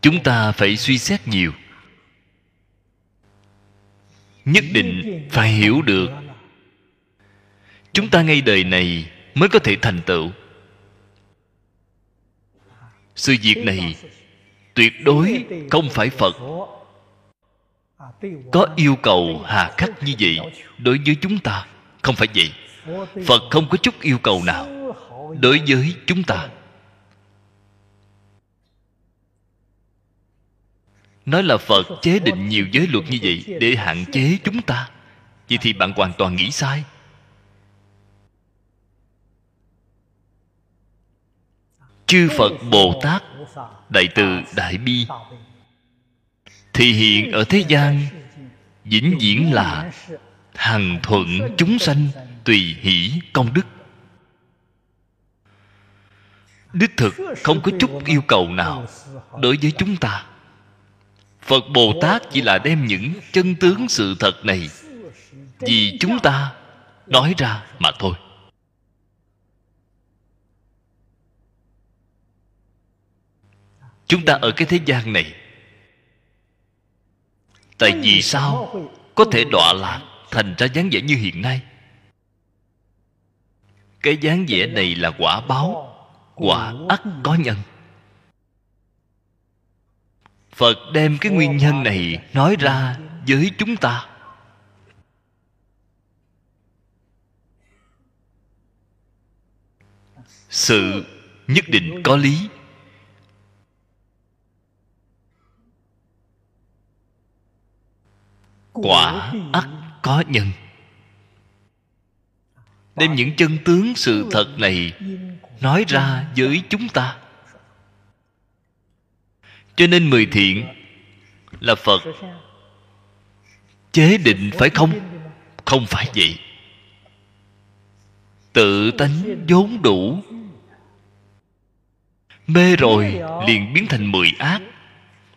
chúng ta phải suy xét nhiều. Nhất định phải hiểu được. Chúng ta ngay đời này mới có thể thành tựu. Sự việc này tuyệt đối không phải phật. Có yêu cầu hà khắc như vậy đối với chúng ta, không phải vậy. Phật không có chút yêu cầu nào đối với chúng ta. Nói là phật chế định nhiều giới luật như vậy để hạn chế chúng ta. Vậy thì bạn hoàn toàn nghĩ sai. Chư phật bồ tát, đại từ đại bi, thì hiện ở thế gian, vĩnh viễn là hằng thuận chúng sanh tùy hỷ công đức. Đích thực không có chút yêu cầu nào đối với chúng ta phật bồ tát chỉ là đem những chân tướng sự thật này vì chúng ta nói ra mà thôi. Chúng ta ở cái thế gian này, tại vì sao có thể đọa lạc thành ra dáng vẻ như hiện nay? Cái dáng vẻ này là quả báo, quả ắt có nhân phật đem cái nguyên nhân này nói ra với chúng ta. Sự nhất định có lý. Quả ắt có nhân. Đem những chân tướng sự thật này nói ra với chúng ta cho nên mười thiện là phật. Chế định phải không? Không phải vậy. Tự tánh vốn đủ. Mê rồi liền biến thành mười ác.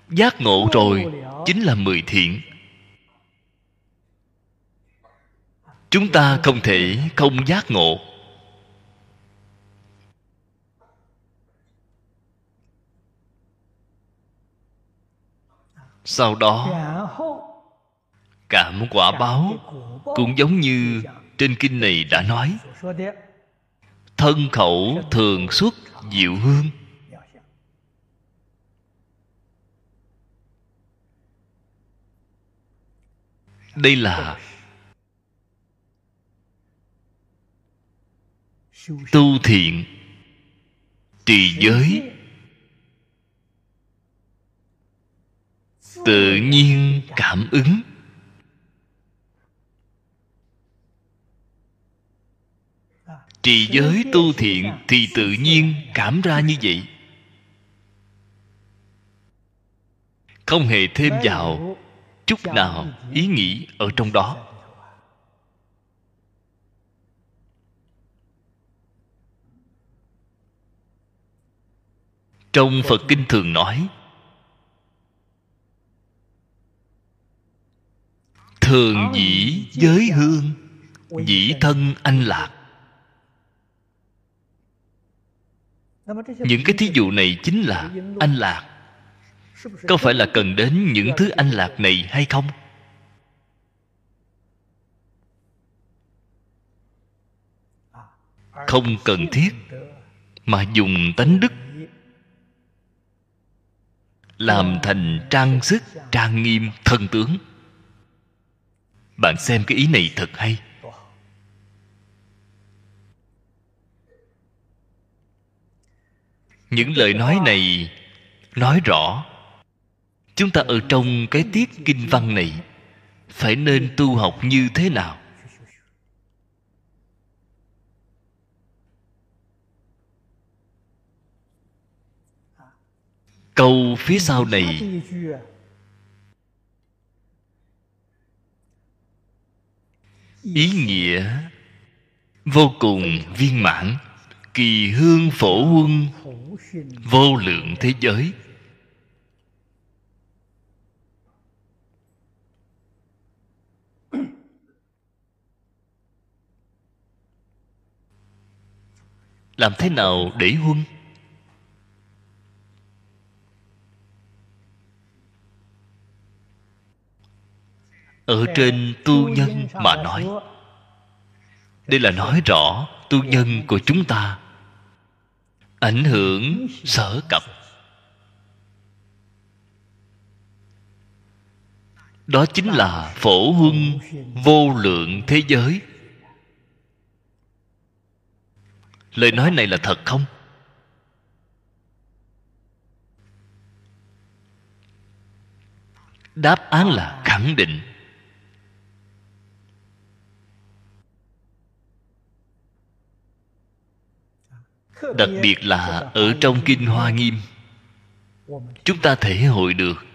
Giác ngộ rồi chính là mười thiện. Chúng ta không thể không giác ngộ. sau đó cảm quả báo cũng giống như trên kinh này đã nói. Thân khẩu thường xuất diệu hương. Đây là tu thiện trì giới tự nhiên cảm ứng. Trì giới tu thiện thì tự nhiên cảm ra như vậy. Không hề thêm vào chút nào ý nghĩ ở trong đó. Trong phật kinh thường nói thường dĩ giới hương dĩ thân anh lạc. Những cái thí dụ này chính là anh lạc. Có phải là cần đến những thứ anh lạc này hay không? Không cần thiết mà dùng tánh đức làm thành trang sức trang nghiêm thân tướng bạn xem cái ý này thật hay. Những lời nói này nói rõ, chúng ta ở trong cái tiết kinh văn này phải nên tu học như thế nào? Câu phía sau này ý nghĩa vô cùng viên mãn, kỳ hương phổ huân, vô lượng thế giới. Làm thế nào để huân? Ở trên tu nhân mà nói. Đây là nói rõ tu nhân của chúng ta. Ảnh hưởng sở cập. đó chính là phổ huân vô lượng thế giới. Lời nói này là thật không? Đáp án là khẳng định đặc biệt là ở trong kinh hoa nghiêm, chúng ta thể hội được.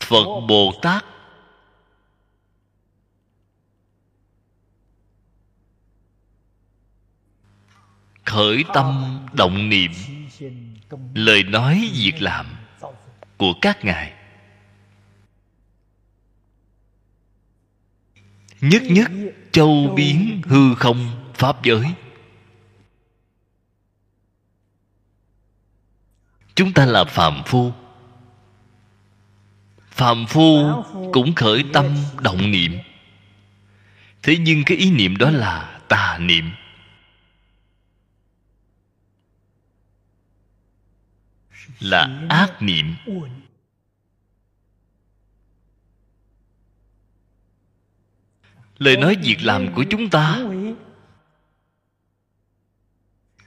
Phật bồ tát khởi tâm động niệm, lời nói việc làm của các ngài. Nhất nhất châu biến hư không pháp giới. Chúng ta là phàm phu. Phàm phu cũng khởi tâm động niệm. Thế nhưng cái ý niệm đó là tà niệm. Là ác niệm. Lời nói việc làm của chúng ta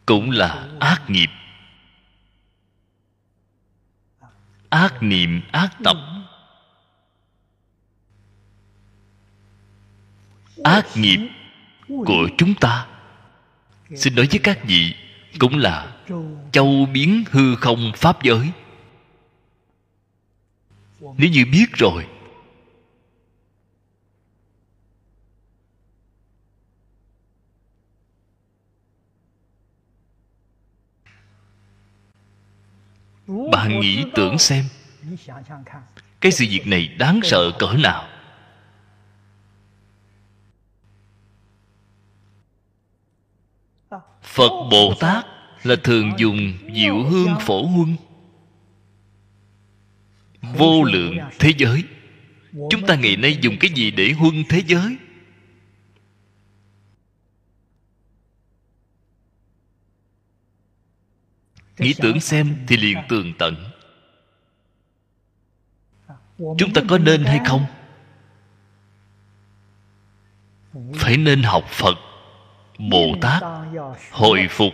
cũng là ác nghiệp. Ác niệm, ác tập. Ác nghiệp của chúng ta. Xin nói với các vị, cũng là châu biến hư không pháp giới. Nếu như biết rồi bạn nghĩ tưởng xem. Cái sự việc này đáng sợ cỡ nào? Phật bồ tát là thường dùng diệu hương phổ huân. Vô lượng thế giới. Chúng ta ngày nay dùng cái gì để huân thế giới? Nghĩ tưởng xem thì liền tường tận. Chúng ta có nên hay không? Phải nên học phật, bồ tát hồi phục,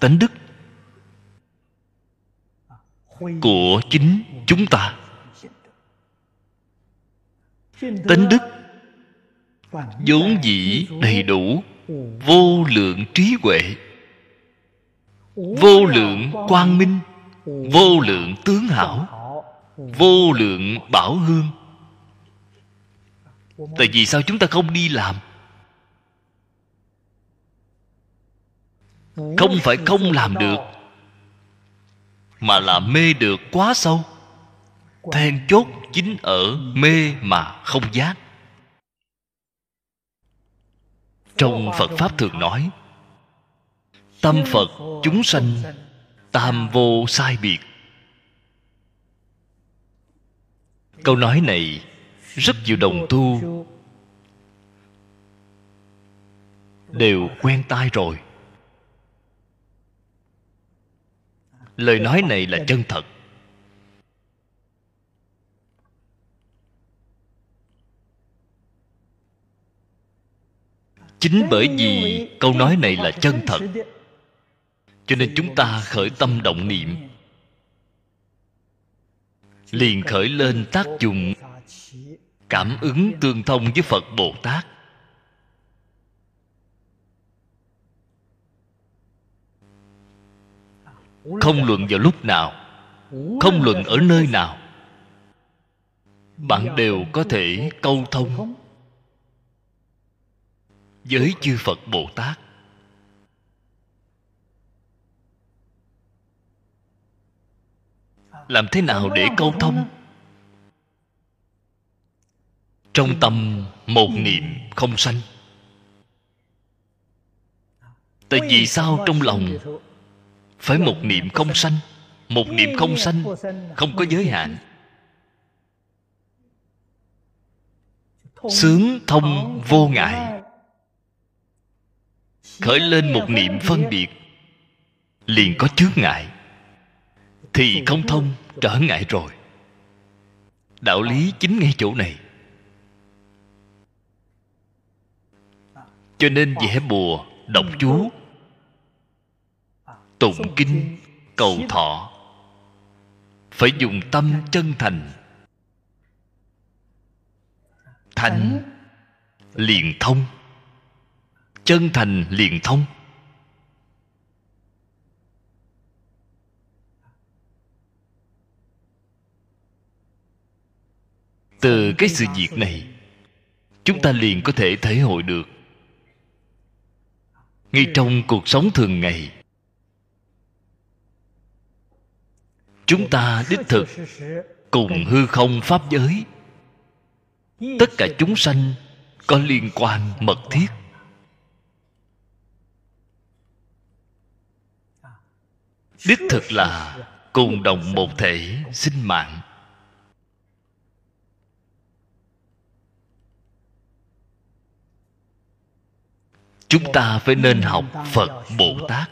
tánh đức của chính chúng ta. Tánh đức vốn dĩ đầy đủ, vô lượng trí huệ vô lượng quang minh, vô lượng tướng hảo, vô lượng bảo hương. Tại vì sao chúng ta không đi làm? Không phải không làm được, mà là mê được quá sâu. Then chốt chính ở mê mà không giác. Trong phật pháp thường nói tâm phật, chúng sanh, tam vô sai biệt. Câu nói này rất nhiều đồng tu đều quen tai rồi. Lời nói này là chân thật. Chính bởi vì câu nói này là chân thật cho nên chúng ta khởi tâm động niệm. Liền khởi lên tác dụng, cảm ứng tương thông với phật bồ tát. Không luận vào lúc nào, không luận ở nơi nào, bạn đều có thể câu thông với chư phật bồ tát. Làm thế nào để câu thông? Trong tâm một niệm không sanh. Tại vì sao trong lòng phải một niệm không sanh? Một niệm không sanh không có giới hạn. Sướng thông vô ngại. Khởi lên một niệm phân biệt, liền có chướng ngại thì không thông, trở ngại rồi. Đạo lý chính ngay chỗ này. Cho nên vẽ bùa, đọc chú. Tụng kinh, cầu thọ. Phải dùng tâm chân thành. Thành, liền thông. Chân thành, liền thông. Từ cái sự việc này, chúng ta liền có thể thể hội được. Ngay trong cuộc sống thường ngày, chúng ta đích thực cùng hư không pháp giới. Tất cả chúng sanh có liên quan mật thiết. Đích thực là cùng đồng một thể sinh mạng. Chúng ta phải nên học phật bồ tát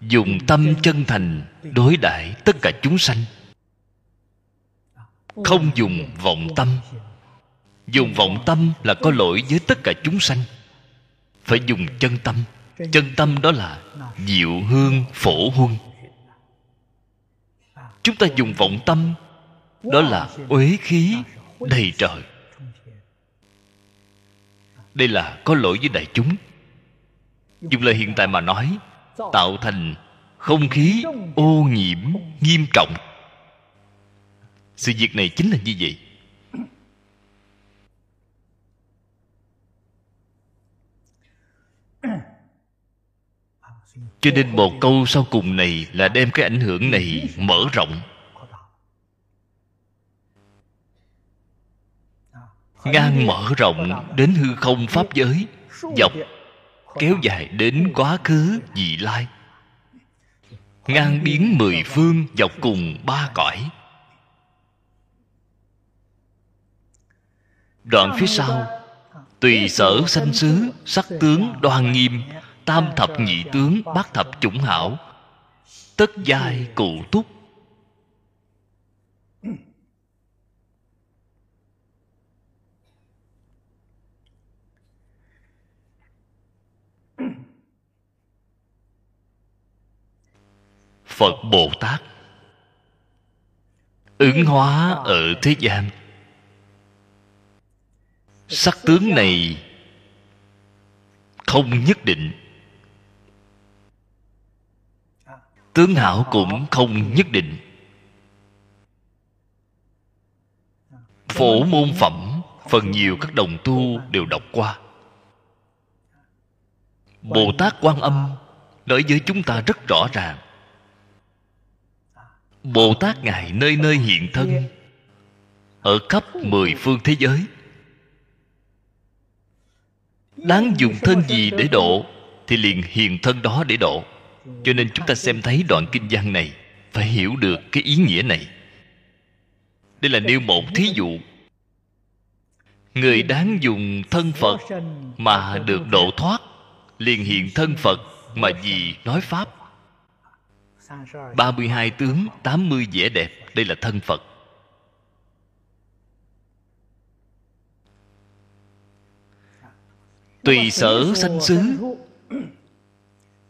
dùng tâm chân thành đối đãi tất cả chúng sanh. Không dùng vọng tâm. Dùng vọng tâm là có lỗi với tất cả chúng sanh. Phải dùng chân tâm. Chân tâm đó là diệu hương phổ huân. Chúng ta dùng vọng tâm, đó là uế khí đầy trời đây là có lỗi với đại chúng. Dùng lời hiện tại mà nói, tạo thành không khí ô nhiễm nghiêm trọng. Sự việc này chính là như vậy. Cho nên một câu sau cùng này là đem cái ảnh hưởng này mở rộng. Ngang mở rộng đến hư không pháp giới dọc kéo dài đến quá khứ vị lai. Ngang biến mười phương dọc cùng ba cõi. Đoạn phía sau tùy sở sanh xứ sắc tướng đoan nghiêm tam thập nhị tướng bát thập chủng hảo. tất giai cụ túc phật bồ tát. Ứng hóa ở thế gian. Sắc tướng này không nhất định. Tướng hảo cũng không nhất định. Phổ môn phẩm, phần nhiều các đồng tu đều đọc qua. Bồ tát quan âm nói với chúng ta rất rõ ràng bồ tát ngài nơi nơi hiện thân, ở khắp mười phương thế giới. Đáng dùng thân gì để độ thì liền hiện thân đó để độ. Cho nên chúng ta xem thấy đoạn kinh văn này, phải hiểu được cái ý nghĩa này. Đây là nêu một thí dụ. Người đáng dùng thân phật mà được độ thoát, liền hiện thân phật mà vì nói pháp. 32 tướng 80 vẻ đẹp. Đây là thân Phật. Tùy sở sanh xứ,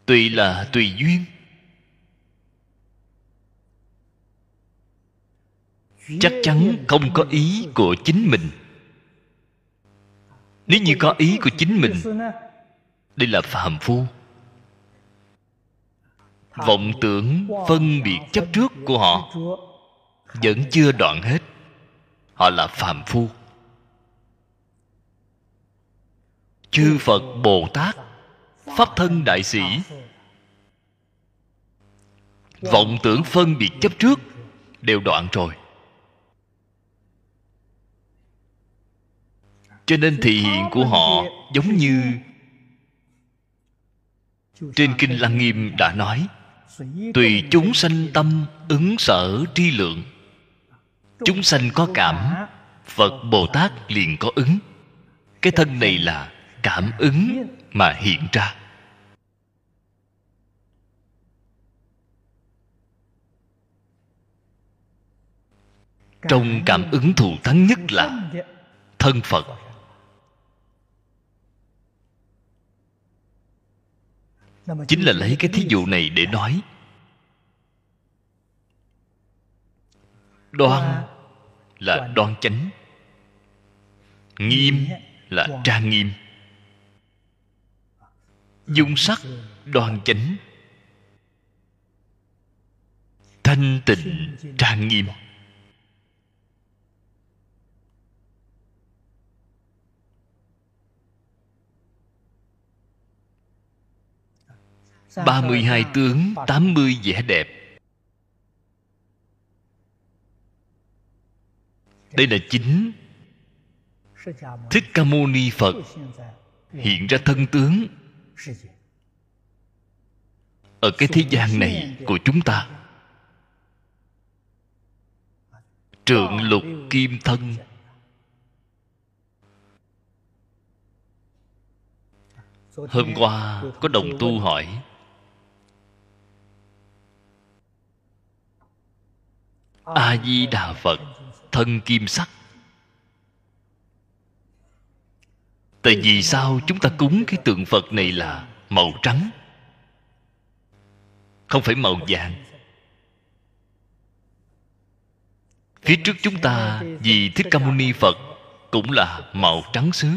Tùy là tùy duyên. Chắc chắn không có ý của chính mình. Nếu như có ý của chính mình, Đây là phàm phu vọng tưởng phân biệt chấp trước của họ. Vẫn chưa đoạn hết. Họ là phàm phu. Chư phật bồ tát, pháp thân đại sĩ. Vọng tưởng phân biệt chấp trước đều đoạn rồi. Cho nên thị hiện của họ giống như trên kinh lăng nghiêm đã nói tùy chúng sanh tâm ứng sở tri lượng. Chúng sanh có cảm, phật bồ tát liền có ứng. Cái thân này là cảm ứng mà hiện ra. Trong cảm ứng thù thắng nhất là thân phật. Chính là lấy cái thí dụ này để nói. Đoan là đoan chánh. Nghiêm là trang nghiêm. Dung sắc đoan chánh. Thanh tịnh trang nghiêm. 32 tướng 80 vẻ đẹp. Đây là chính Thích Ca Mâu Ni Phật, Hiện ra thân tướng Ở cái thế gian này của chúng ta. Trượng lục kim thân. Hôm qua có đồng tu hỏi a di đà phật, thân kim sắc. Tại vì sao chúng ta cúng cái tượng phật này là màu trắng? Không phải màu vàng. Phía trước chúng ta, vì thích ca mâu ni phật, cũng là màu trắng xứ.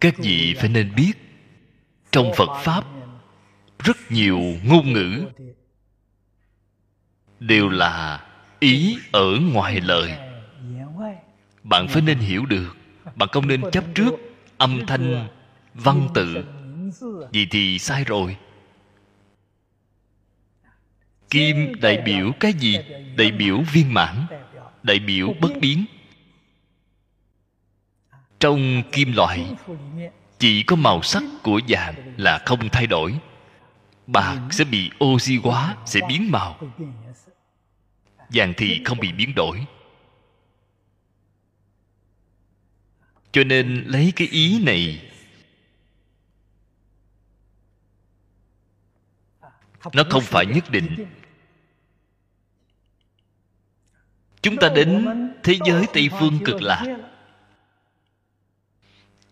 Các vị phải nên biết trong phật pháp, rất nhiều ngôn ngữ đều là ý ở ngoài lời. Bạn phải nên hiểu được, bạn không nên chấp trước âm thanh văn tự. Vì thì sai rồi. Kim đại biểu cái gì? Đại biểu viên mãn, đại biểu bất biến. Trong kim loại chỉ có màu sắc của vàng là không thay đổi. Bạc sẽ bị oxy hóa, sẽ biến màu. Vàng thì không bị biến đổi. Cho nên lấy cái ý này. Nó không phải nhất định. Chúng ta đến thế giới tây phương cực lạc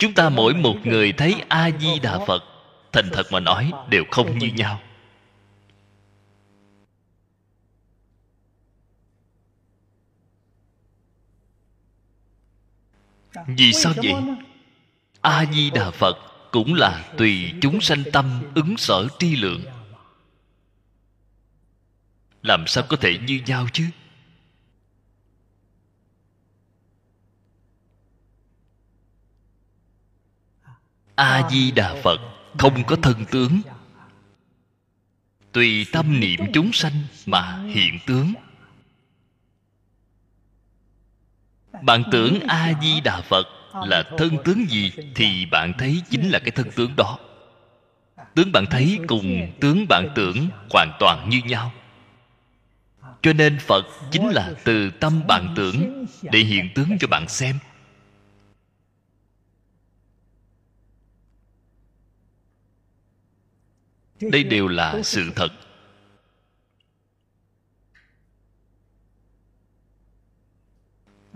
chúng ta mỗi một người thấy a di đà phật, thành thật mà nói đều không như nhau. Vì sao vậy? a di đà phật cũng là tùy chúng sanh tâm ứng sở tri lượng. Làm sao có thể như nhau chứ? A di đà phật, không có thân tướng. Tùy tâm niệm chúng sanh mà hiện tướng. Bạn tưởng a di đà phật là thân tướng gì thì bạn thấy chính là cái thân tướng đó. Tướng bạn thấy cùng tướng bạn tưởng hoàn toàn như nhau. Cho nên phật chính là từ tâm bạn tưởng để hiện tướng cho bạn xem. Đây đều là sự thật.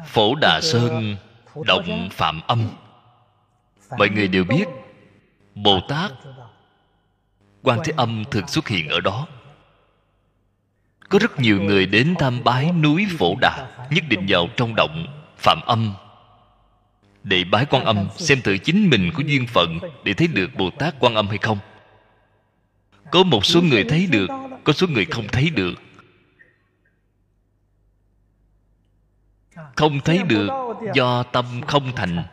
Phổ đà sơn động phạm âm. Mọi người đều biết, bồ tát, quan thế âm thường xuất hiện ở đó. Có rất nhiều người đến tham bái núi phổ đà, nhất định vào trong động phạm âm, để bái quan âm, xem tự chính mình có duyên phận để thấy được bồ tát quan âm hay không có một số người thấy được, có số người không thấy được. Không thấy được, do tâm không thành.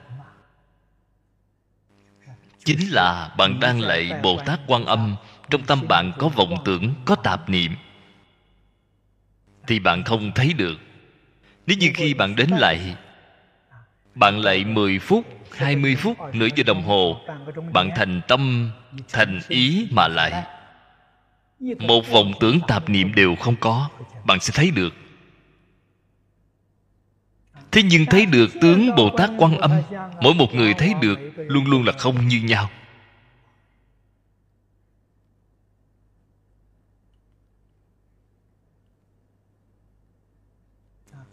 Chính là bạn đang lạy bồ tát quan âm, trong tâm bạn có vọng tưởng, có tạp niệm. Thì bạn không thấy được. Nếu như khi bạn đến lạy bạn lạy 10 phút 20 phút nửa giờ đồng hồ, bạn thành tâm, thành ý mà lại một vọng tưởng tạp niệm đều không có, bạn sẽ thấy được. Thế nhưng thấy được tướng bồ tát quan âm, mỗi một người thấy được luôn luôn là không như nhau.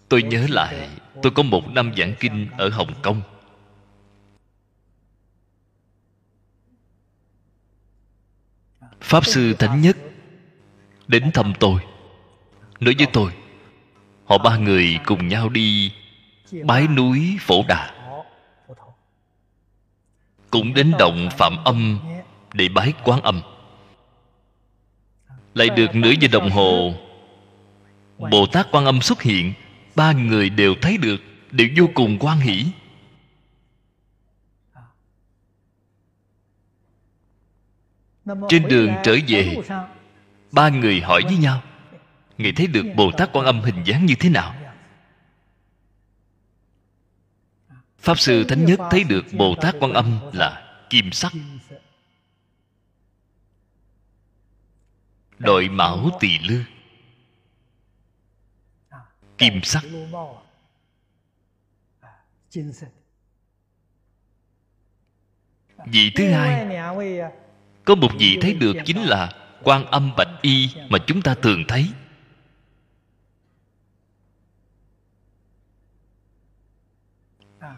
Tôi nhớ lại, tôi có một năm giảng kinh ở hồng kông. Pháp sư thánh nhất đến thăm tôi. Nói với tôi, họ ba người cùng nhau đi bái núi phổ đà. Cũng đến động phạm âm để bái quán âm. Lại được nửa giờ đồng hồ, bồ tát quan âm xuất hiện. Ba người đều thấy được, đều vô cùng quan hỷ. Trên đường trở về ba người hỏi với nhau, ngài thấy được bồ tát quan âm hình dáng như thế nào? Pháp sư thánh nhất thấy được bồ tát quan âm là kim sắc. Đội mão tỳ lư. Kim sắc. Vị thứ hai. Có một vị thấy được chính là quan âm bạch y mà chúng ta thường thấy.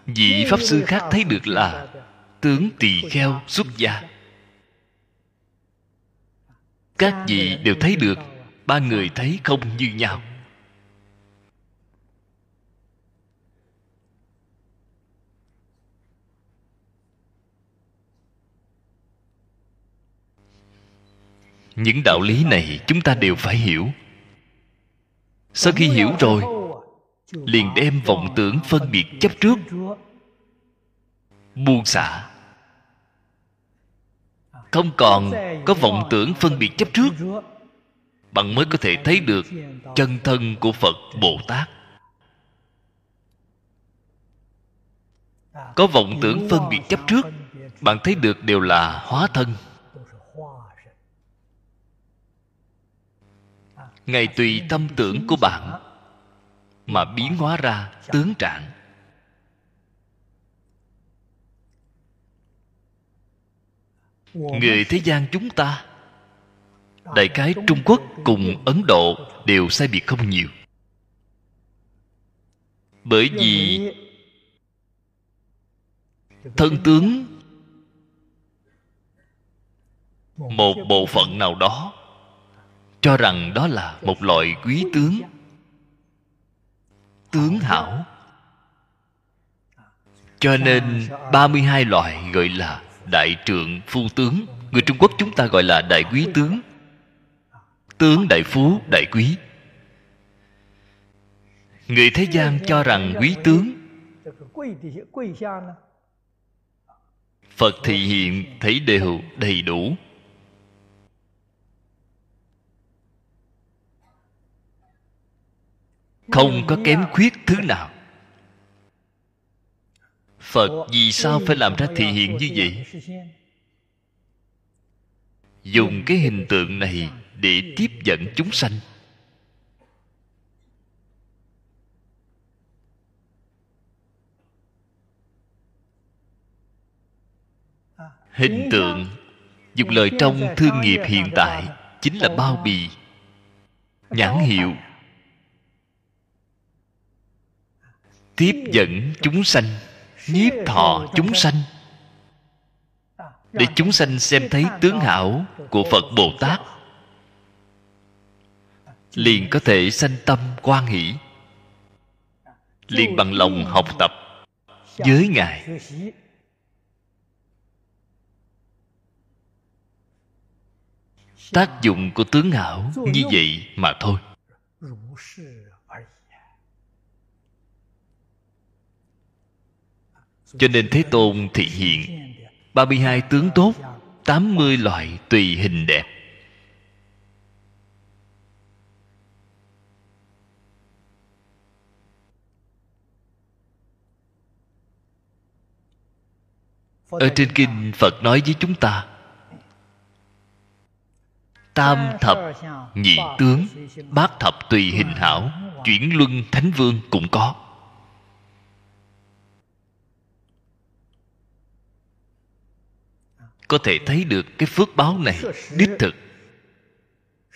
Vị pháp sư khác thấy được là tướng tỳ kheo xuất gia. Các vị đều thấy được, ba người thấy không như nhau. những đạo lý này chúng ta đều phải hiểu. Sau khi hiểu rồi, liền đem vọng tưởng phân biệt chấp trước. Buông xả. Không còn có vọng tưởng phân biệt chấp trước, bạn mới có thể thấy được chân thân của phật bồ tát. Có vọng tưởng phân biệt chấp trước, bạn thấy được đều là hóa thân. Ngày tùy tâm tưởng của bạn mà biến hóa ra tướng trạng. Người thế gian chúng ta, đại cái trung quốc cùng ấn độ đều sai biệt không nhiều. Bởi vì thân tướng một bộ phận nào đó cho rằng đó là một loại quý tướng. Tướng hảo. Cho nên 32 loại gọi là đại trượng phu tướng. Người trung quốc chúng ta gọi là đại quý tướng. Tướng đại phú, đại quý. Người thế gian cho rằng quý tướng. Phật thị hiện thấy đều đầy đủ. Không có kém khuyết thứ nào. Phật vì sao phải làm ra thị hiện như vậy? Dùng cái hình tượng này để tiếp dẫn chúng sanh. Hình tượng dùng lời trong thương nghiệp hiện tại chính là bao bì nhãn hiệu. Tiếp dẫn chúng sanh, nhiếp thọ chúng sanh. Để chúng sanh xem thấy tướng hảo của phật bồ tát, liền có thể sanh tâm quan hỷ, liền bằng lòng học tập với ngài. Tác dụng của tướng hảo như vậy mà thôi. Cho nên thế tôn thị hiện. 32 tướng tốt 80 loại tùy hình đẹp. Ở trên kinh phật nói với chúng ta, tam thập nhị tướng, bát thập tùy hình hảo, chuyển luân thánh vương cũng có. có thể thấy được cái phước báo này, đích thực.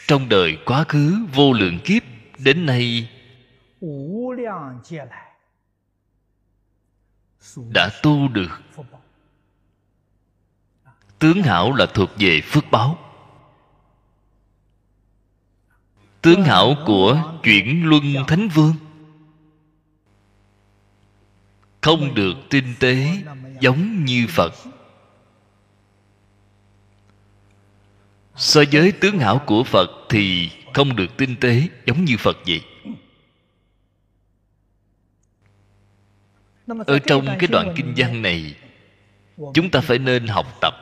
Trong đời quá khứ, vô lượng kiếp, đến nay, đã tu được. Tướng hảo là thuộc về phước báo. Tướng hảo của chuyển luân thánh vương. Không được tinh tế giống như phật. so với tướng hảo của phật thì không được tinh tế giống như phật vậy. Ở trong cái đoạn kinh văn này, chúng ta phải nên học tập.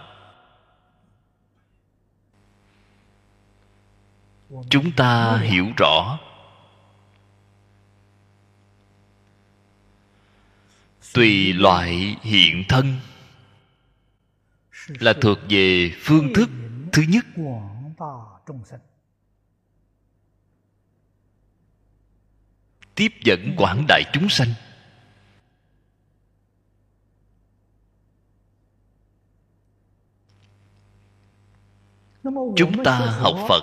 Chúng ta hiểu rõ. Tùy loại hiện thân là thuộc về phương thức thứ nhất tiếp dẫn quảng đại chúng sanh. Chúng ta học phật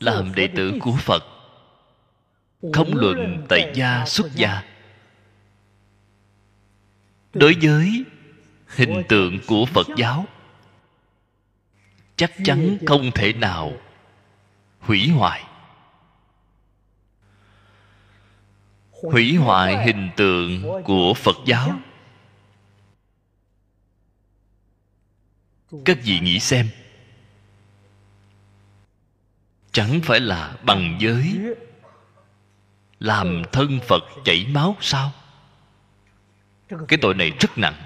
làm đệ tử của phật. Không luận tại gia xuất gia. Đối với hình tượng của phật giáo chắc chắn không thể nào hủy hoại. Hủy hoại hình tượng của phật giáo. Các vị nghĩ xem. Chẳng phải là bằng giới làm thân phật chảy máu sao? Cái tội này rất nặng.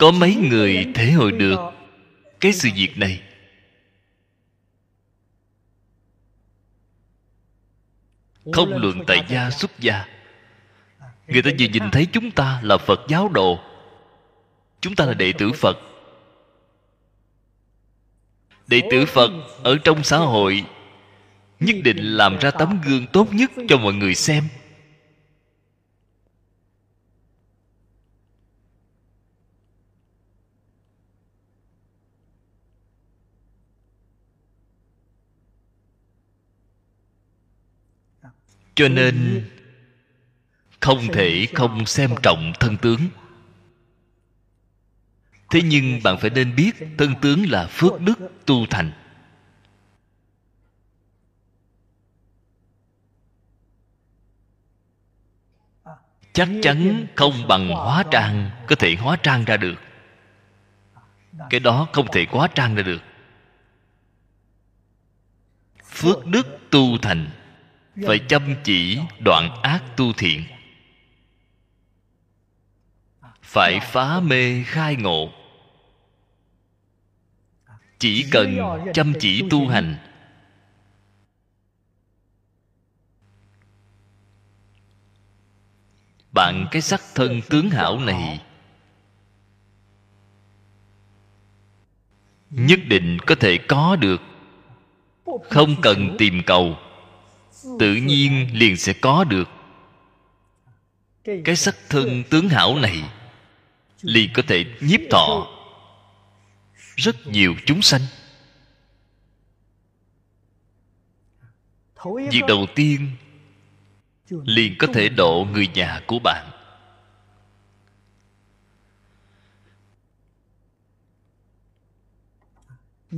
Có mấy người thể hội được cái sự việc này? Không luận tại gia xuất gia, người ta vừa nhìn thấy chúng ta là phật giáo đồ, chúng ta là đệ tử phật. Đệ tử phật ở trong xã hội nhất định làm ra tấm gương tốt nhất cho mọi người xem. Cho nên, không thể không xem trọng thân tướng. Thế nhưng bạn phải nên biết thân tướng là phước đức tu thành. Chắc chắn không bằng hóa trang có thể hóa trang ra được. Cái đó không thể hóa trang ra được. Phước đức tu thành phải chăm chỉ đoạn ác tu thiện. Phải phá mê khai ngộ. Chỉ cần chăm chỉ tu hành. Bạn cái sắc thân tướng hảo này nhất định có thể có được. Không cần tìm cầu tự nhiên liền sẽ có được. Cái sắc thân tướng hảo này liền có thể nhiếp thọ. rất nhiều chúng sanh. Việc đầu tiên liền có thể độ người nhà của bạn.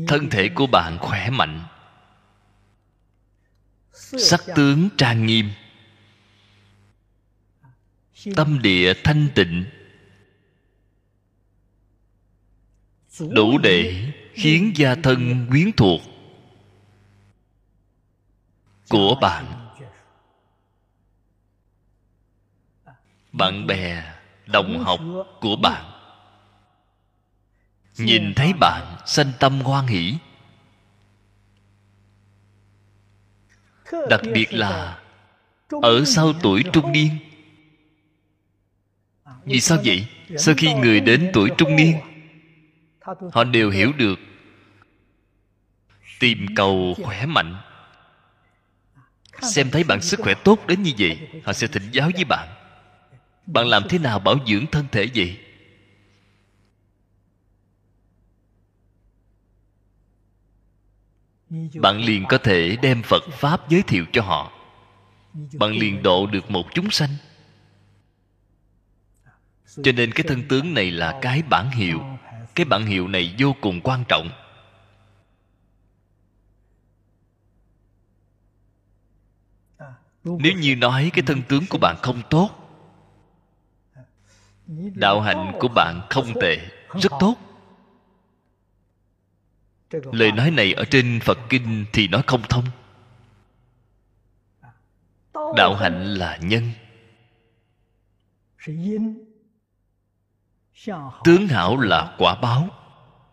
Thân thể của bạn khỏe mạnh sắc tướng trang nghiêm. Tâm địa thanh tịnh. Đủ để khiến gia thân quyến thuộc. Của bạn. Bạn bè đồng học của bạn. Nhìn thấy bạn sanh tâm hoan hỷ đặc biệt là ở sau tuổi trung niên. Vì sao vậy? Sau khi người đến tuổi trung niên, họ đều hiểu được tìm cầu khỏe mạnh. Xem thấy bạn sức khỏe tốt đến như vậy, họ sẽ thỉnh giáo với bạn. Bạn làm thế nào bảo dưỡng thân thể vậy? Bạn liền có thể đem phật pháp giới thiệu cho họ. Bạn liền độ được một chúng sanh. Cho nên cái thân tướng này là cái bản hiệu. Cái bản hiệu này vô cùng quan trọng. Nếu như nói cái thân tướng của bạn không tốt, đạo hạnh của bạn không tệ, rất tốt lời nói này ở trên phật kinh thì nói không thông. Đạo hạnh là nhân. tướng hảo là quả báo.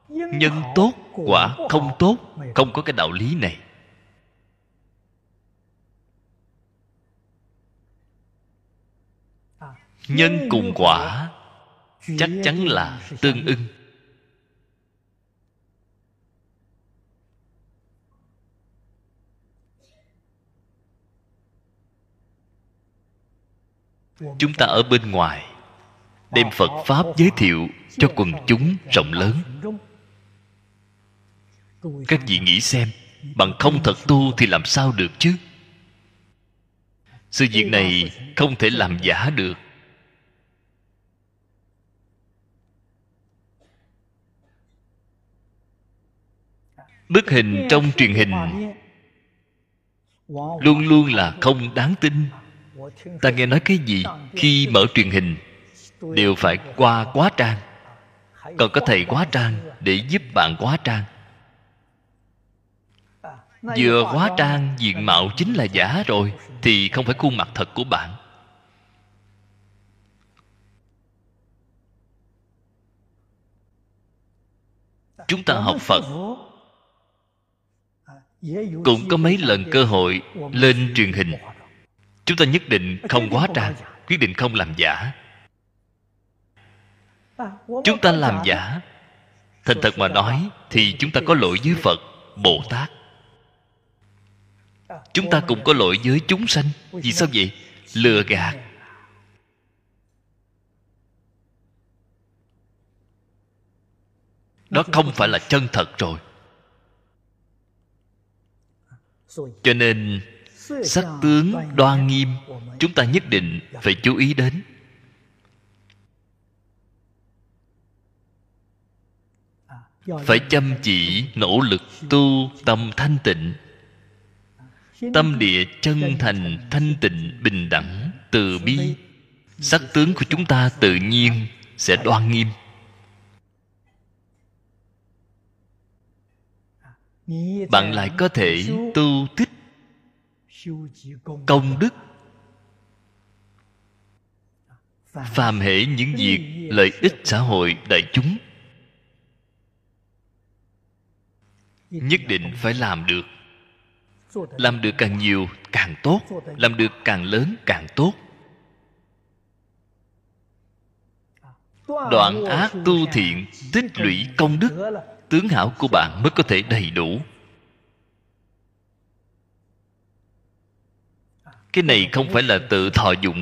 Nhân tốt quả không tốt không có cái đạo lý này. Nhân cùng quả chắc chắn là tương ưng chúng ta ở bên ngoài đem phật pháp giới thiệu cho quần chúng rộng lớn. Các vị nghĩ xem bằng không thật tu thì làm sao được chứ? Sự việc này không thể làm giả được. Bức hình trong truyền hình luôn luôn là không đáng tin ta nghe nói cái gì khi mở truyền hình đều phải qua quá trang. Còn có thầy quá trang để giúp bạn quá trang. Vừa quá trang, diện mạo chính là giả rồi, thì không phải khuôn mặt thật của bạn. Chúng ta học phật. Cũng có mấy lần cơ hội lên truyền hình chúng ta nhất định không quá trang quyết định không làm giả. Chúng ta làm giả. Thành thật mà nói thì chúng ta có lỗi với phật bồ tát chúng ta cũng có lỗi với chúng sanh. Vì sao vậy? lừa gạt. đó không phải là chân thật rồi. Cho nên sắc tướng đoan nghiêm, chúng ta nhất định phải chú ý đến. Phải chăm chỉ nỗ lực tu tâm thanh tịnh. Tâm địa chân thành thanh tịnh bình đẳng từ bi. Sắc tướng của chúng ta tự nhiên sẽ đoan nghiêm. Bạn lại có thể tu tích công đức. Phàm hệ những việc lợi ích xã hội đại chúng. Nhất định phải làm được. Làm được càng nhiều càng tốt. Làm được càng lớn càng tốt. Đoạn ác tu thiện tích lũy công đức tướng hảo của bạn mới có thể đầy đủ cái này không phải là tự thọ dụng.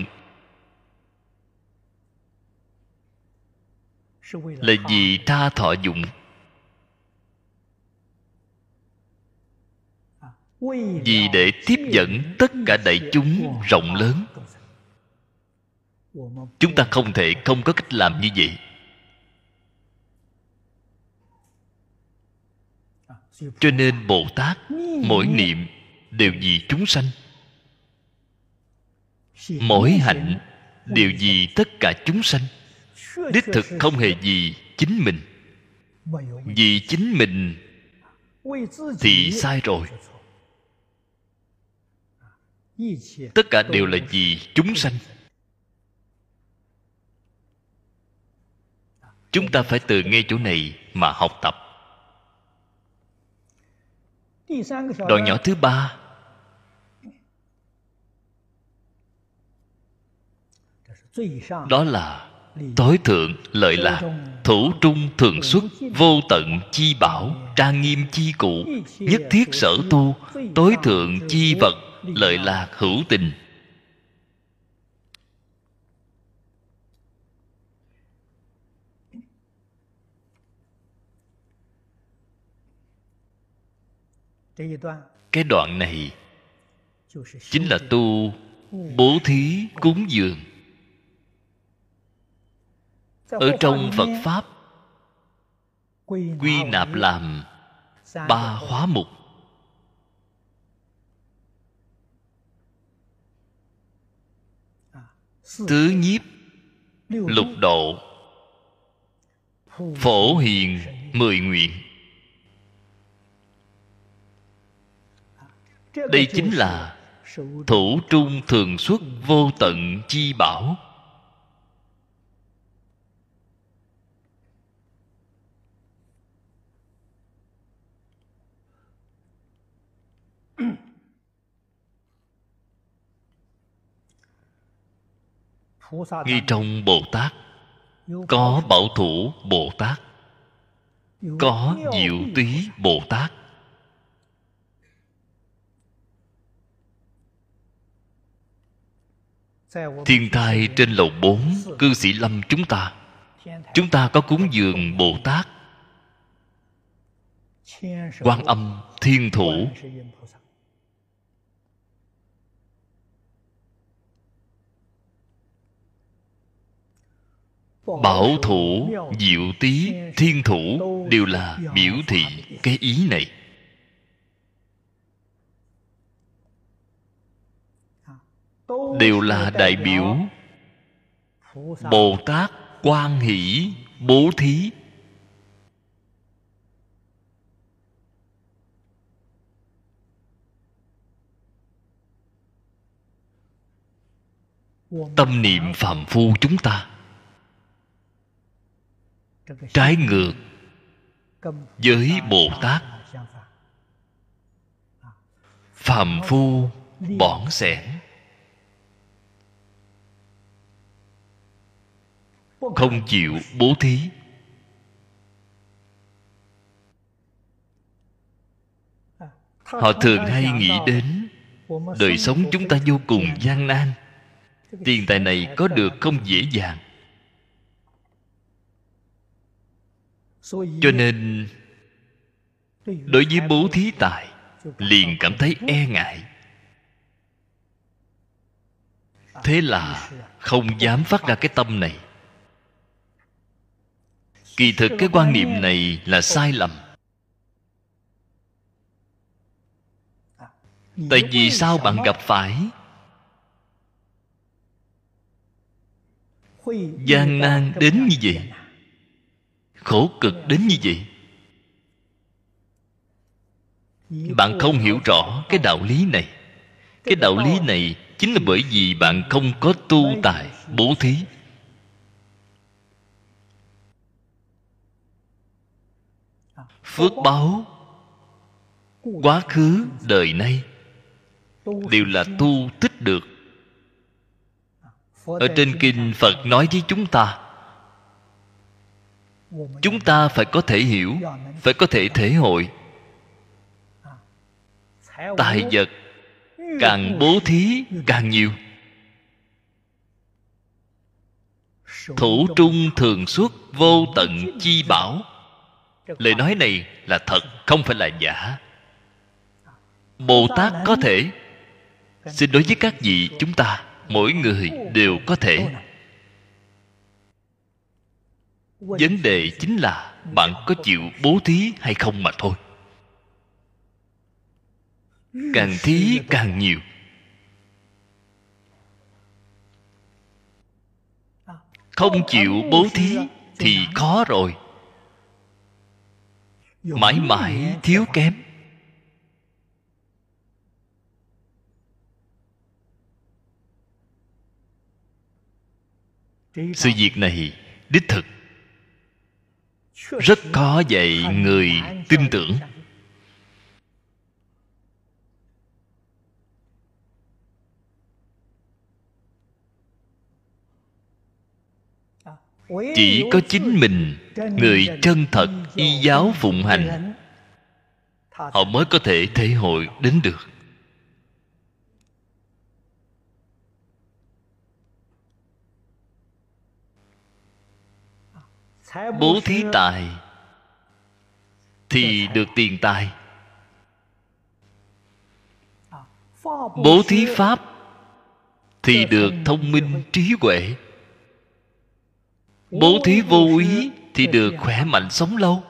Là vì tha thọ dụng. Vì để tiếp dẫn tất cả đại chúng rộng lớn. Chúng ta không thể không có cách làm như vậy. Cho nên bồ tát, mỗi niệm đều vì chúng sanh mỗi hạnh đều vì tất cả chúng sanh? Đích thực không hề vì chính mình. Vì chính mình thì sai rồi. Tất cả đều là vì chúng sanh. Chúng ta phải từ ngay chỗ này mà học tập. Đoạn nhỏ thứ ba đó là tối thượng lợi lạc thủ trung thường xuất vô tận chi bảo trang nghiêm chi cụ nhất thiết sở tu tối thượng chi vật lợi lạc hữu tình. Cái đoạn này chính là tu bố thí cúng dường ở trong phật pháp quy nạp làm ba khóa mục. Tứ nhiếp lục độ phổ hiền mười nguyện. Đây chính là thủ trung thường xuất vô tận chi bảo ngay trong bồ tát có bảo thủ bồ tát có diệu túy bồ tát. Thiên thai trên lầu bốn cư sĩ lâm chúng ta. Chúng ta có cúng dường bồ tát. Quan âm thiên thủ bảo thủ, diệu tý, thiên thủ đều là biểu thị cái ý này. Đều là đại biểu bồ tát quan hỷ bố thí. Tâm niệm phạm phu chúng ta trái ngược với bồ tát phàm phu bỏng sẻn không chịu bố thí. Họ thường hay nghĩ đến đời sống chúng ta vô cùng gian nan. Tiền tài này có được không dễ dàng. Cho nên đối với bố thí tài liền cảm thấy e ngại. Thế là không dám phát ra cái tâm này. Kỳ thực cái quan niệm này là sai lầm. Tại vì sao bạn gặp phải? Gian nan đến như vậy khổ cực đến như vậy? Bạn không hiểu rõ cái đạo lý này. Cái đạo lý này chính là bởi vì bạn không có tu tài, bố thí. Phước báo quá khứ, đời nay đều là tu tích được. Ở trên kinh phật nói với chúng ta chúng ta phải có thể hiểu, phải có thể thể hội. Tài vật càng bố thí càng nhiều. Thủ trung thường xuất vô tận chi bảo. Lời nói này là thật, không phải là giả. Bồ tát có thể. Xin đối với các vị chúng ta, mỗi người đều có thể vấn đề chính là bạn có chịu bố thí hay không mà thôi. Càng thí càng nhiều. Không chịu bố thí thì khó rồi. Mãi mãi thiếu kém. Sự việc này đích thực rất khó dạy người tin tưởng. Chỉ có chính mình, người chân thật, y giáo phụng hành, họ mới có thể thể hội đến được. Bố thí tài thì được tiền tài. Bố thí pháp thì được thông minh trí huệ. Bố thí vô ý thì được khỏe mạnh sống lâu.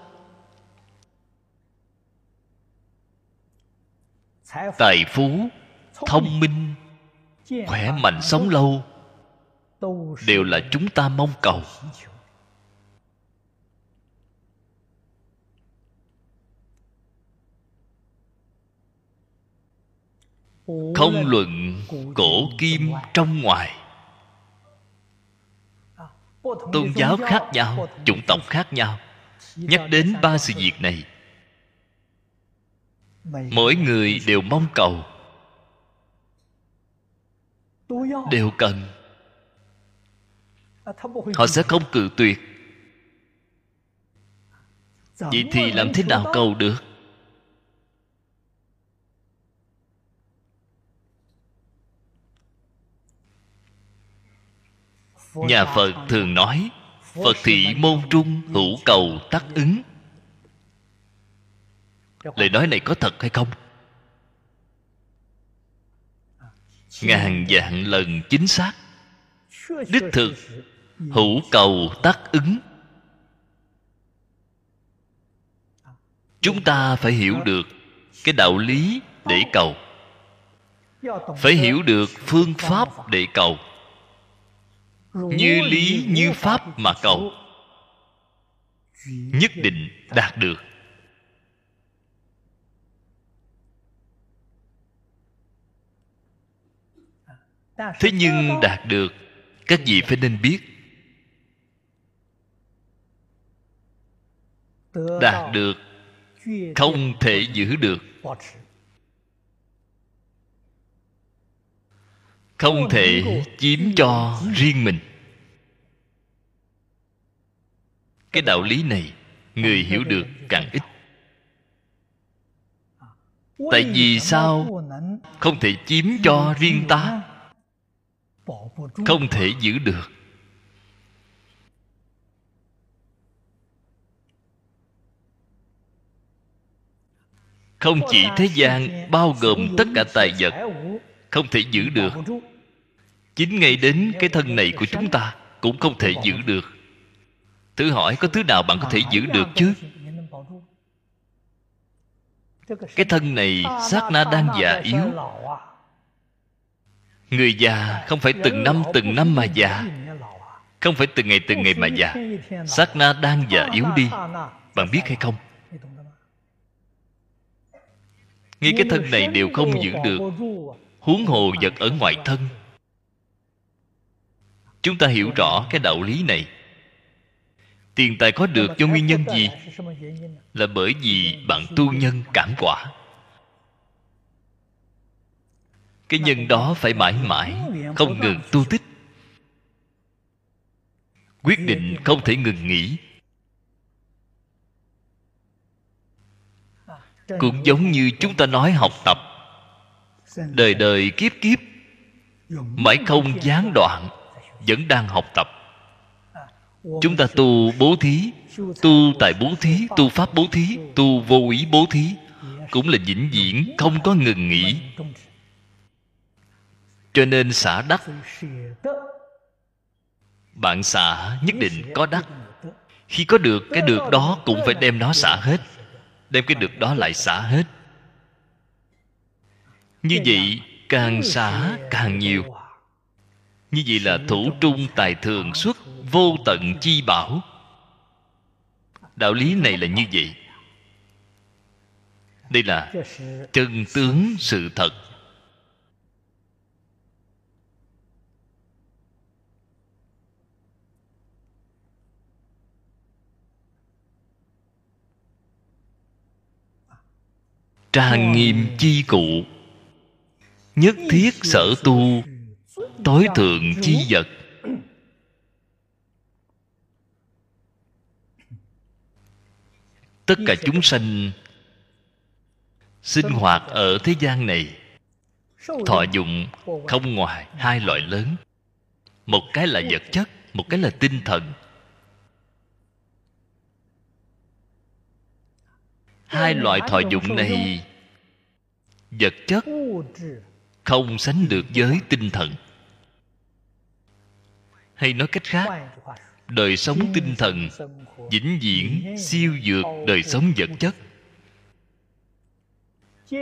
Tài phú thông minh khỏe mạnh sống lâu đều là chúng ta mong cầu không luận cổ kim trong ngoài. Tôn giáo khác nhau, chủng tộc khác nhau. Nhắc đến ba sự việc này, mỗi người đều mong cầu, đều cần. Họ sẽ không cự tuyệt. Vậy thì làm thế nào cầu được? Nhà phật thường nói, phật thị môn trung, hữu cầu, tắc ứng. Lời nói này có thật hay không? Ngàn vạn lần chính xác. Đích thực, hữu cầu, tắc ứng. Chúng ta phải hiểu được cái đạo lý để cầu. Phải hiểu được phương pháp để cầu như lý như pháp mà cầu. Nhất định đạt được. Thế nhưng đạt được các vị phải nên biết. Đạt được không thể giữ được. Không thể chiếm cho riêng mình cái đạo lý này, người hiểu được càng ít. Tại vì sao? Không thể chiếm cho riêng ta. Không thể giữ được. Không chỉ thế gian bao gồm tất cả tài vật, không thể giữ được. Chính ngay đến cái thân này của chúng ta cũng không thể giữ được thử hỏi có thứ nào bạn có thể giữ được chứ? Cái thân này sát na đang già yếu. Người già không phải từng năm từng năm mà già. Không phải từng ngày từng ngày mà già. Sát na đang già yếu đi. Bạn biết hay không? Ngay cái thân này đều không giữ được. Huống hồ vật ở ngoài thân. Chúng ta hiểu rõ cái đạo lý này tiền tài có được do nguyên nhân gì? Là bởi vì bạn tu nhân cảm quả. Cái nhân đó phải mãi mãi không ngừng tu tích. Quyết định không thể ngừng nghỉ. Cũng giống như chúng ta nói học tập. Đời đời kiếp kiếp, mãi không gián đoạn, vẫn đang học tập chúng ta tu bố thí, tu tại bố thí, tu pháp bố thí, tu vô ý bố thí, cũng là vĩnh viễn không có ngừng nghỉ. Cho nên xả đắc. Bạn xả nhất định có đắc. Khi có được cái được đó cũng phải đem nó xả hết, đem cái được đó lại xả hết. Như vậy càng xả càng nhiều. Như vậy là thủ trung tài thường xuất vô tận chi bảo. Đạo lý này là như vậy. Đây là chân tướng sự thật. Trang nghiêm chi cụ, nhất thiết sở tu, tối thượng chi vật. Tất cả chúng sanh sinh hoạt ở thế gian này thọ dụng không ngoài hai loại lớn. Một cái là vật chất một cái là tinh thần. Hai loại thọ dụng này vật chất không sánh được với tinh thần. Hay nói cách khác đời sống tinh thần vĩnh viễn siêu dược đời sống vật chất.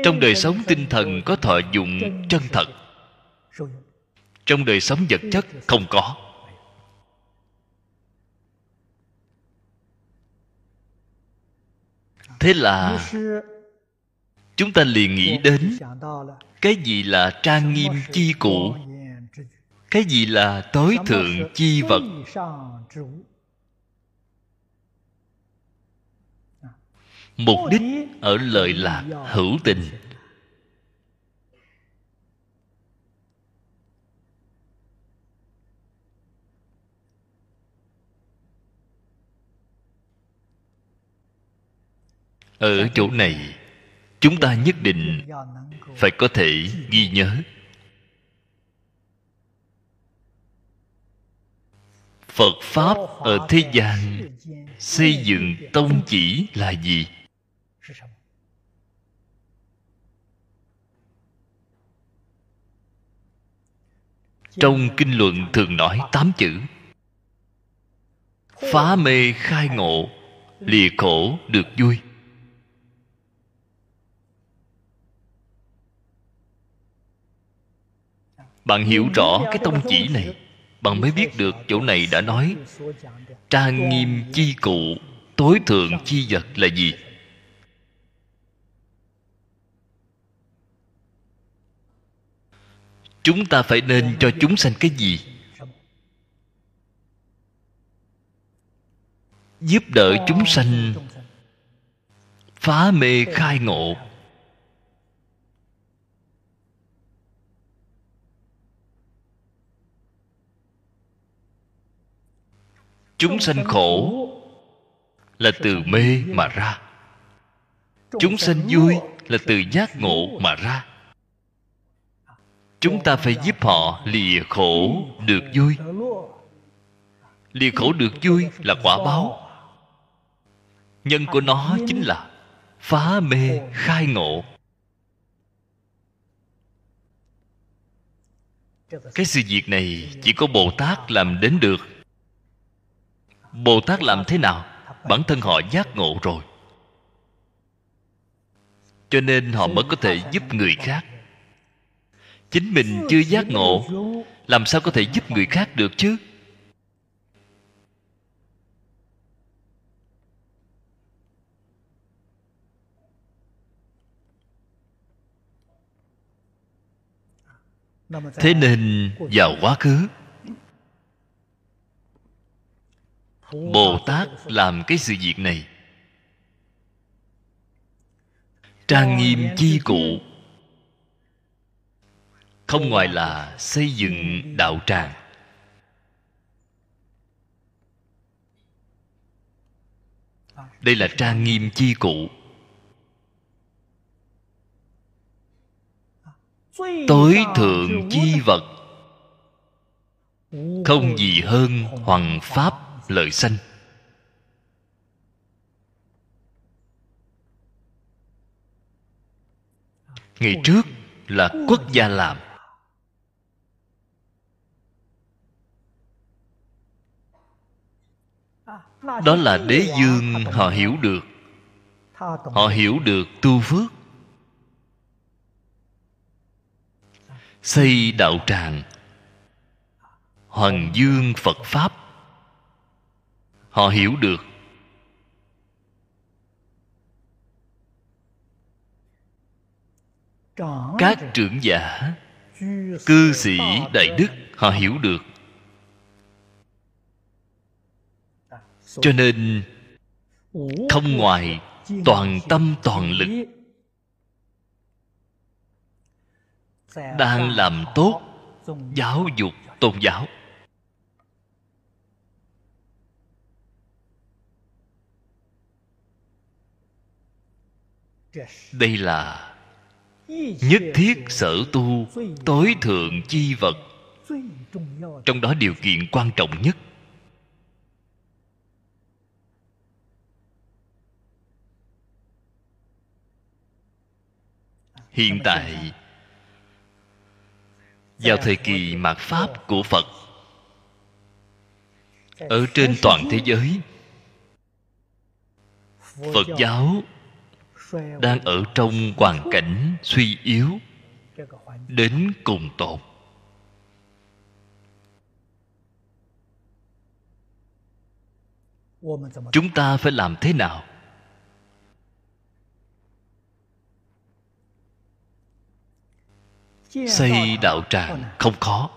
Trong đời sống tinh thần có thọ dụng chân thật. trong đời sống vật chất không có. thế là chúng ta liền nghĩ đến cái gì là trang nghiêm chi cụ cái gì là tối thượng chi vật? mục đích ở lời lạc hữu tình. ở chỗ này chúng ta nhất định phải có thể ghi nhớ phật pháp ở thế gian xây dựng tông chỉ là gì? Trong kinh luận thường nói tám chữ. Phá mê khai ngộ, lìa khổ được vui. Bạn hiểu rõ cái tông chỉ này bạn mới biết được chỗ này đã nói, trang nghiêm chi cụ, tối thượng chi vật là gì? Chúng ta phải nên cho chúng sanh cái gì? Giúp đỡ chúng sanh phá mê khai ngộ. Chúng sanh khổ là từ mê mà ra. Chúng sanh vui là từ giác ngộ mà ra. Chúng ta phải giúp họ lìa khổ được vui. Lìa khổ được vui là quả báo. Nhân của nó chính là phá mê khai ngộ. Cái sự việc này chỉ có bồ tát làm đến được bồ tát làm thế nào? Bản thân họ giác ngộ rồi. Cho nên họ mới có thể giúp người khác. Chính mình chưa giác ngộ, làm sao có thể giúp người khác được chứ? Thế nên vào quá khứ bồ tát làm cái sự việc này. Trang nghiêm chi cụ. không ngoài là xây dựng đạo tràng. Đây là trang nghiêm chi cụ. Tối thượng chi vật. Không gì hơn hoàng pháp lợi sanh ngày trước là quốc gia làm. Đó là đế dương họ hiểu được. Họ hiểu được tu phước. Xây đạo tràng. Hoàng dương phật pháp họ hiểu được. Các trưởng giả, cư sĩ đại đức, họ hiểu được. Cho nên không ngoài toàn tâm toàn lực, đang làm tốt giáo dục tôn giáo. Đây là nhất thiết sở tu tối thượng chi vật. Trong đó điều kiện quan trọng nhất. Hiện tại, vào thời kỳ mạt pháp của phật, ở trên toàn thế giới, phật giáo đang ở trong hoàn cảnh suy yếu, đến cùng tột. Chúng ta phải làm thế nào? Xây đạo tràng không khó.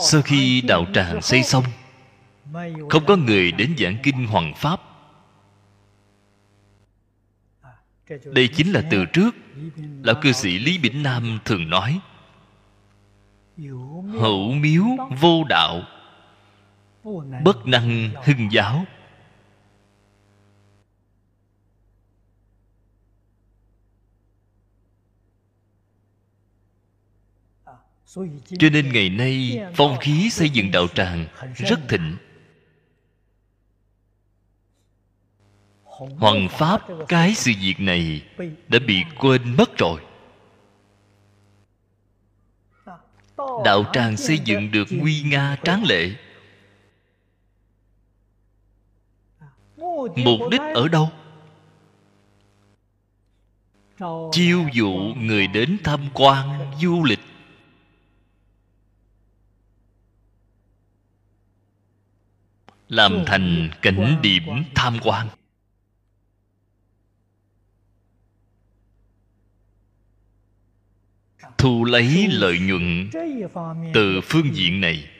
Sau khi đạo tràng xây xong không có người đến giảng kinh hoàng pháp. Đây chính là từ trước, lão cư sĩ lý bỉnh nam thường nói. Hữu miếu vô đạo, bất năng hưng giáo. Cho nên ngày nay phong khí xây dựng đạo tràng rất thịnh. Hoằng pháp, cái sự việc này đã bị quên mất rồi. Đạo tràng xây dựng được nguy nga tráng lệ. Mục đích ở đâu? Chiêu dụ người đến tham quan du lịch. Làm thành cảnh điểm tham quan. thu lấy lợi nhuận từ phương diện này.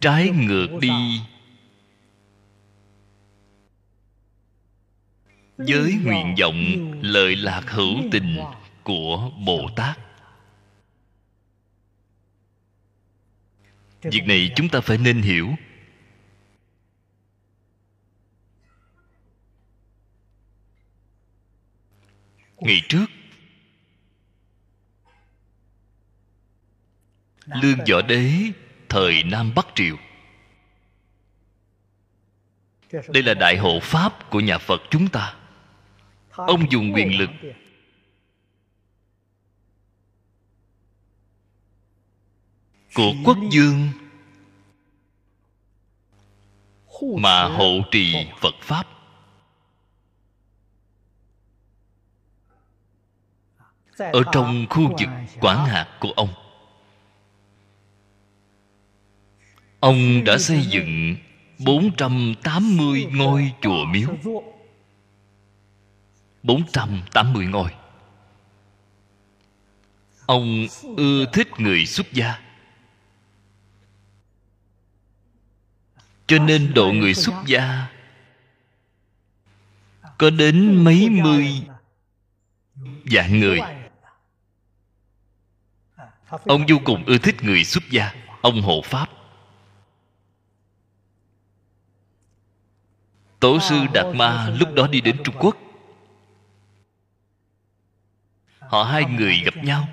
Trái ngược đi. với nguyện vọng lợi lạc hữu tình của bồ tát. Việc này chúng ta phải nên hiểu. Ngày trước. Lương võ đế thời nam bắc triều. Đây là đại hộ pháp của nhà phật chúng ta. Ông dùng quyền lực. của quốc dương mà hộ trì phật pháp ở trong khu vực quản hạt của ông. Ông đã xây dựng 480 ngôi chùa miếu. 480 ngôi. Ông ưa thích người xuất gia. Cho nên độ người xuất gia Có đến mấy mươi vạn người Ông vô cùng ưa thích người xuất gia Ông hộ Pháp. Tổ sư Đạt Ma lúc đó đi đến Trung Quốc. Họ hai người gặp nhau.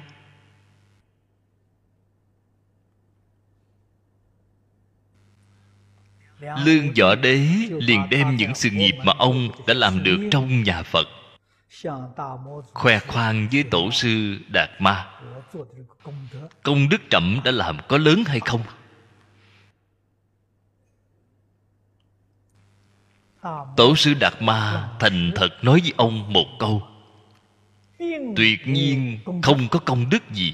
Lương Võ Đế liền đem những sự nghiệp mà ông đã làm được trong nhà Phật khoe khoang với tổ sư Đạt Ma. Công đức trẫm đã làm có lớn hay không? Tổ sư đạt ma thành thật nói với ông một câu. Tuyệt nhiên không có công đức gì.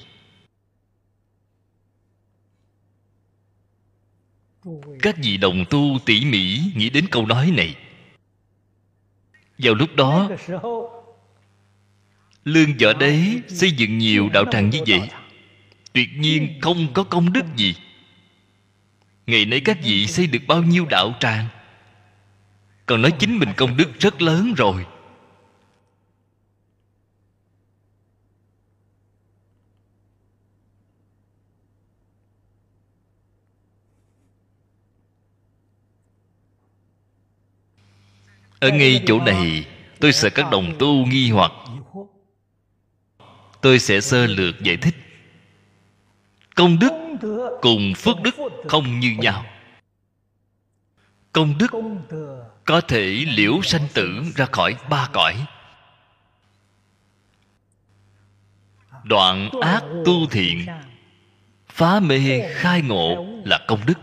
Các vị đồng tu tỉ mỉ nghĩ đến câu nói này. Vào lúc đó lương võ đế xây dựng nhiều đạo tràng như vậy, tuyệt nhiên không có công đức gì. Ngày nay các vị xây được bao nhiêu đạo tràng? Còn nói chính mình công đức rất lớn rồi. Ở ngay chỗ này, tôi sợ các đồng tu nghi hoặc tôi sẽ sơ lược giải thích. Công đức cùng phước đức không như nhau. Công đức có thể liễu sanh tử ra khỏi ba cõi. Đoạn ác tu thiện, phá mê khai ngộ là công đức.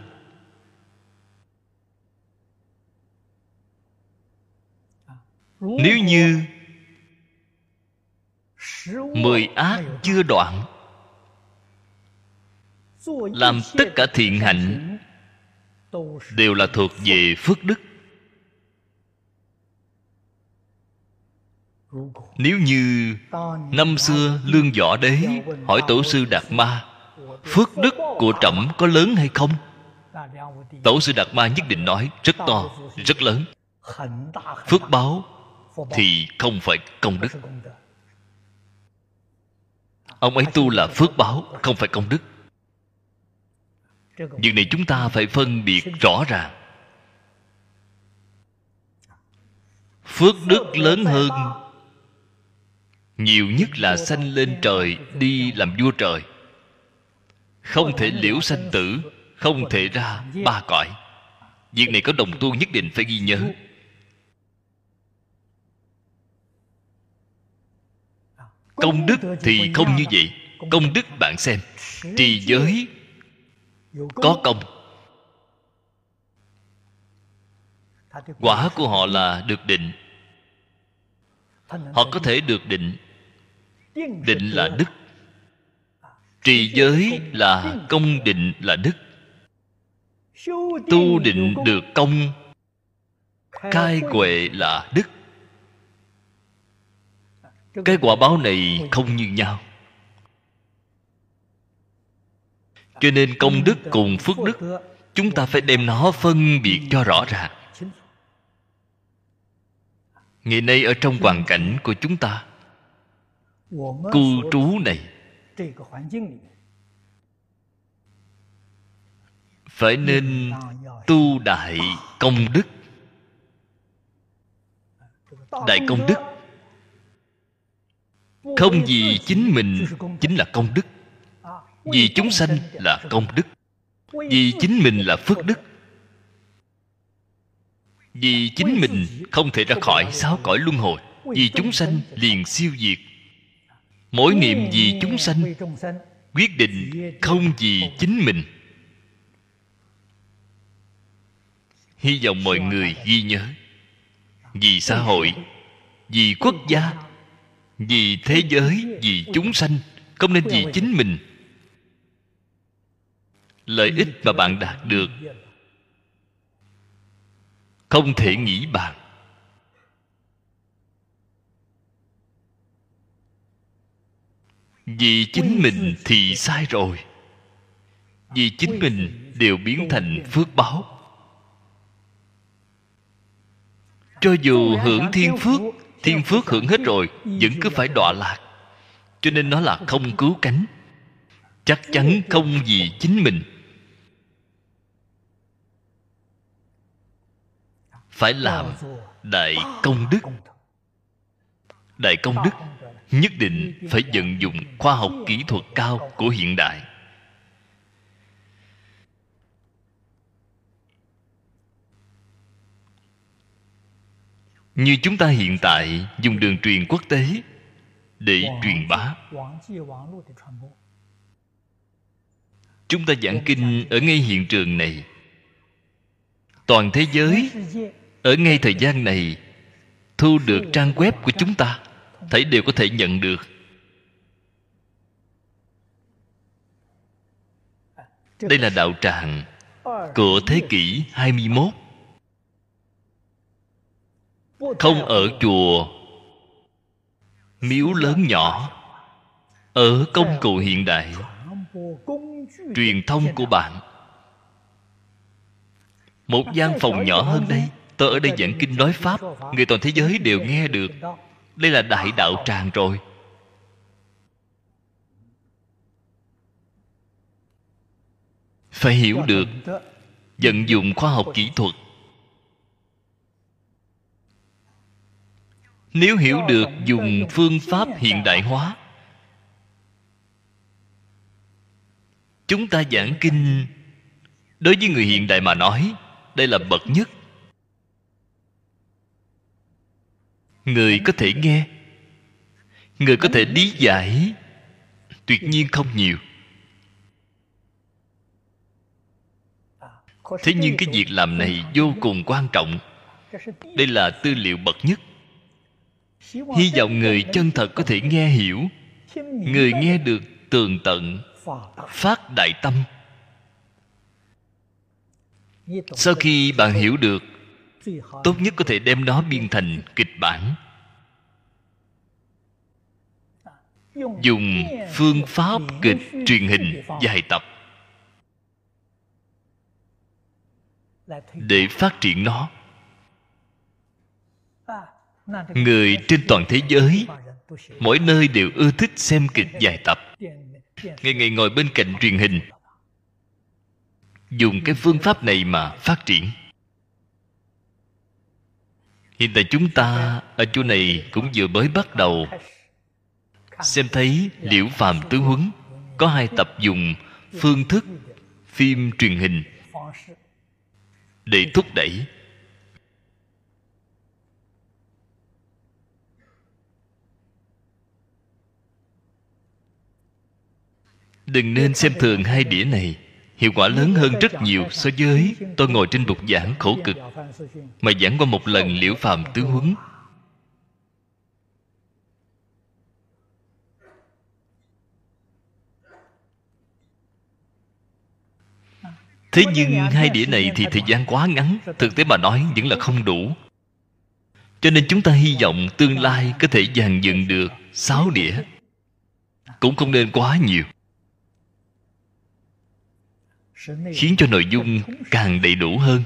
Nếu như mười ác chưa đoạn. Làm tất cả thiện hạnh đều là thuộc về phước đức. Nếu như năm xưa lương võ đế hỏi tổ sư đạt ma, phước đức của trẫm có lớn hay không? Tổ sư đạt ma nhất định nói, rất to, rất lớn. Phước báo thì không phải công đức ông ấy tu là phước báo, không phải công đức. Việc này chúng ta phải phân biệt rõ ràng. Phước đức lớn hơn nhiều nhất là sanh lên trời, đi làm vua trời. Không thể liễu sanh tử, không thể ra ba cõi. Việc này có đồng tu nhất định phải ghi nhớ. Công đức thì không như vậy. công đức bạn xem trì giới có công. Quả của họ là được định. Họ có thể được định. định là đức. Trì giới là công định là đức. Tu định được công. Cai huệ là đức cái quả báo này không như nhau. Cho nên công đức cùng phước đức, chúng ta phải đem nó phân biệt cho rõ ràng ngày nay ở trong hoàn cảnh của chúng ta, cư trú này phải nên tu đại công đức. Đại công đức không vì chính mình, chính là công đức. Vì chúng sanh là công đức. Vì chính mình là phước đức. Vì chính mình không thể ra khỏi sáu cõi luân hồi. Vì chúng sanh liền siêu diệt. Mỗi niệm vì chúng sanh, quyết định không vì chính mình. Hy vọng mọi người ghi nhớ. Vì xã hội, vì quốc gia vì thế giới, vì chúng sanh, không nên vì chính mình. Lợi ích mà bạn đạt được, không thể nghĩ bàn. Vì chính mình thì sai rồi. Vì chính mình đều biến thành phước báo. Cho dù hưởng thiên phước thiên phước hưởng hết rồi, vẫn cứ phải đọa lạc. Cho nên nó là không cứu cánh. Chắc chắn không vì chính mình. Phải làm đại công đức. Đại công đức nhất định phải vận dụng khoa học kỹ thuật cao của hiện đại. Như chúng ta hiện tại dùng đường truyền quốc tế để truyền bá. Chúng ta giảng kinh ở ngay hiện trường này. Toàn thế giới ở ngay thời gian này thu được trang web của chúng ta thấy đều có thể nhận được. Đây là đạo tràng của thế kỷ 21 không ở chùa. Miếu lớn nhỏ. Ở công cụ hiện đại. Truyền thông của bạn. Một gian phòng nhỏ hơn đây. Tôi ở đây giảng kinh nói pháp. Người toàn thế giới đều nghe được. Đây là đại đạo tràng rồi. Phải hiểu được. Vận dụng khoa học kỹ thuật. Nếu hiểu được dùng phương pháp hiện đại hóa, chúng ta giảng kinh. Đối với người hiện đại mà nói, đây là bậc nhất. Người có thể nghe, người có thể lý giải, tuyệt nhiên không nhiều. Thế nhưng cái việc làm này vô cùng quan trọng. Đây là tư liệu bậc nhất hy vọng người chân thật có thể nghe hiểu, người nghe được tường tận, phát đại tâm. Sau khi bạn hiểu được, tốt nhất có thể đem nó biên thành kịch bản. Dùng phương pháp kịch truyền hình dài tập để phát triển nó người trên toàn thế giới, mỗi nơi đều ưa thích xem kịch dài tập. Ngày ngày ngồi bên cạnh truyền hình, dùng cái phương pháp này mà phát triển. Hiện tại chúng ta ở chỗ này cũng vừa mới bắt đầu. Xem thấy liễu phàm tứ huấn có hai tập dùng phương thức phim truyền hình để thúc đẩy. Đừng nên xem thường hai đĩa này. Hiệu quả lớn hơn rất nhiều so với tôi ngồi trên bục giảng khổ cực, mà giảng qua một lần liễu phàm tướng huấn. Thế nhưng hai đĩa này thì thời gian quá ngắn, thực tế mà nói vẫn là không đủ. Cho nên chúng ta hy vọng tương lai có thể dàn dựng được sáu đĩa, cũng không nên quá nhiều khiến cho nội dung càng đầy đủ hơn.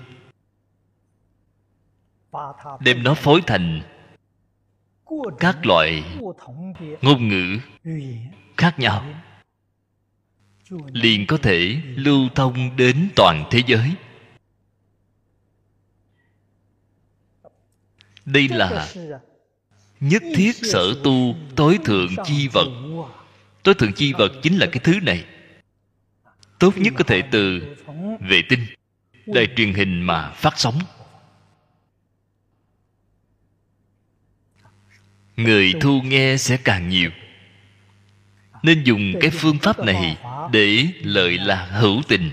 Đem nó phối thành các loại ngôn ngữ khác nhau. Liền có thể lưu thông đến toàn thế giới. Đây là nhất thiết sở tu tối thượng chi vật. Tối thượng chi vật chính là cái thứ này tốt nhất có thể từ vệ tinh, đài truyền hình mà phát sóng. Người thu nghe sẽ càng nhiều. Nên dùng cái phương pháp này để lợi là hữu tình.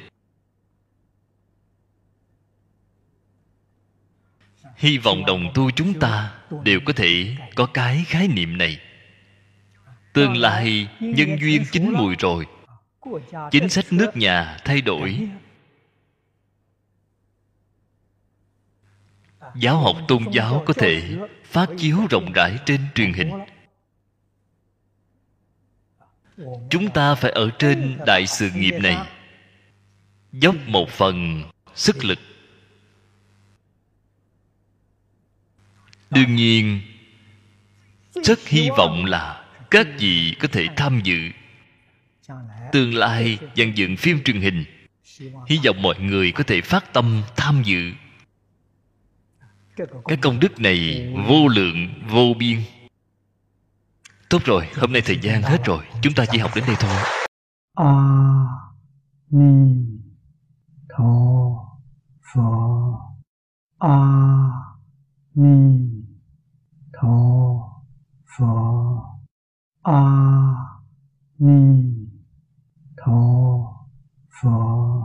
Hy vọng đồng tu chúng ta đều có thể có cái khái niệm này. Tương lai nhân duyên chín mùi rồi chính sách nước nhà thay đổi. Giáo học tôn giáo có thể phát chiếu rộng rãi trên truyền hình. Chúng ta phải ở trên đại sự nghiệp này. dốc một phần sức lực. Đương nhiên rất hy vọng là các vị có thể tham dự tương lai dàn dựng phim truyền hình. Hy vọng mọi người có thể phát tâm tham dự. Cái công đức này vô lượng, vô biên. Tốt rồi, hôm nay thời gian hết rồi. Chúng ta chỉ học đến đây thôi. A ni tho pho a ni tho pho a ni 陀佛。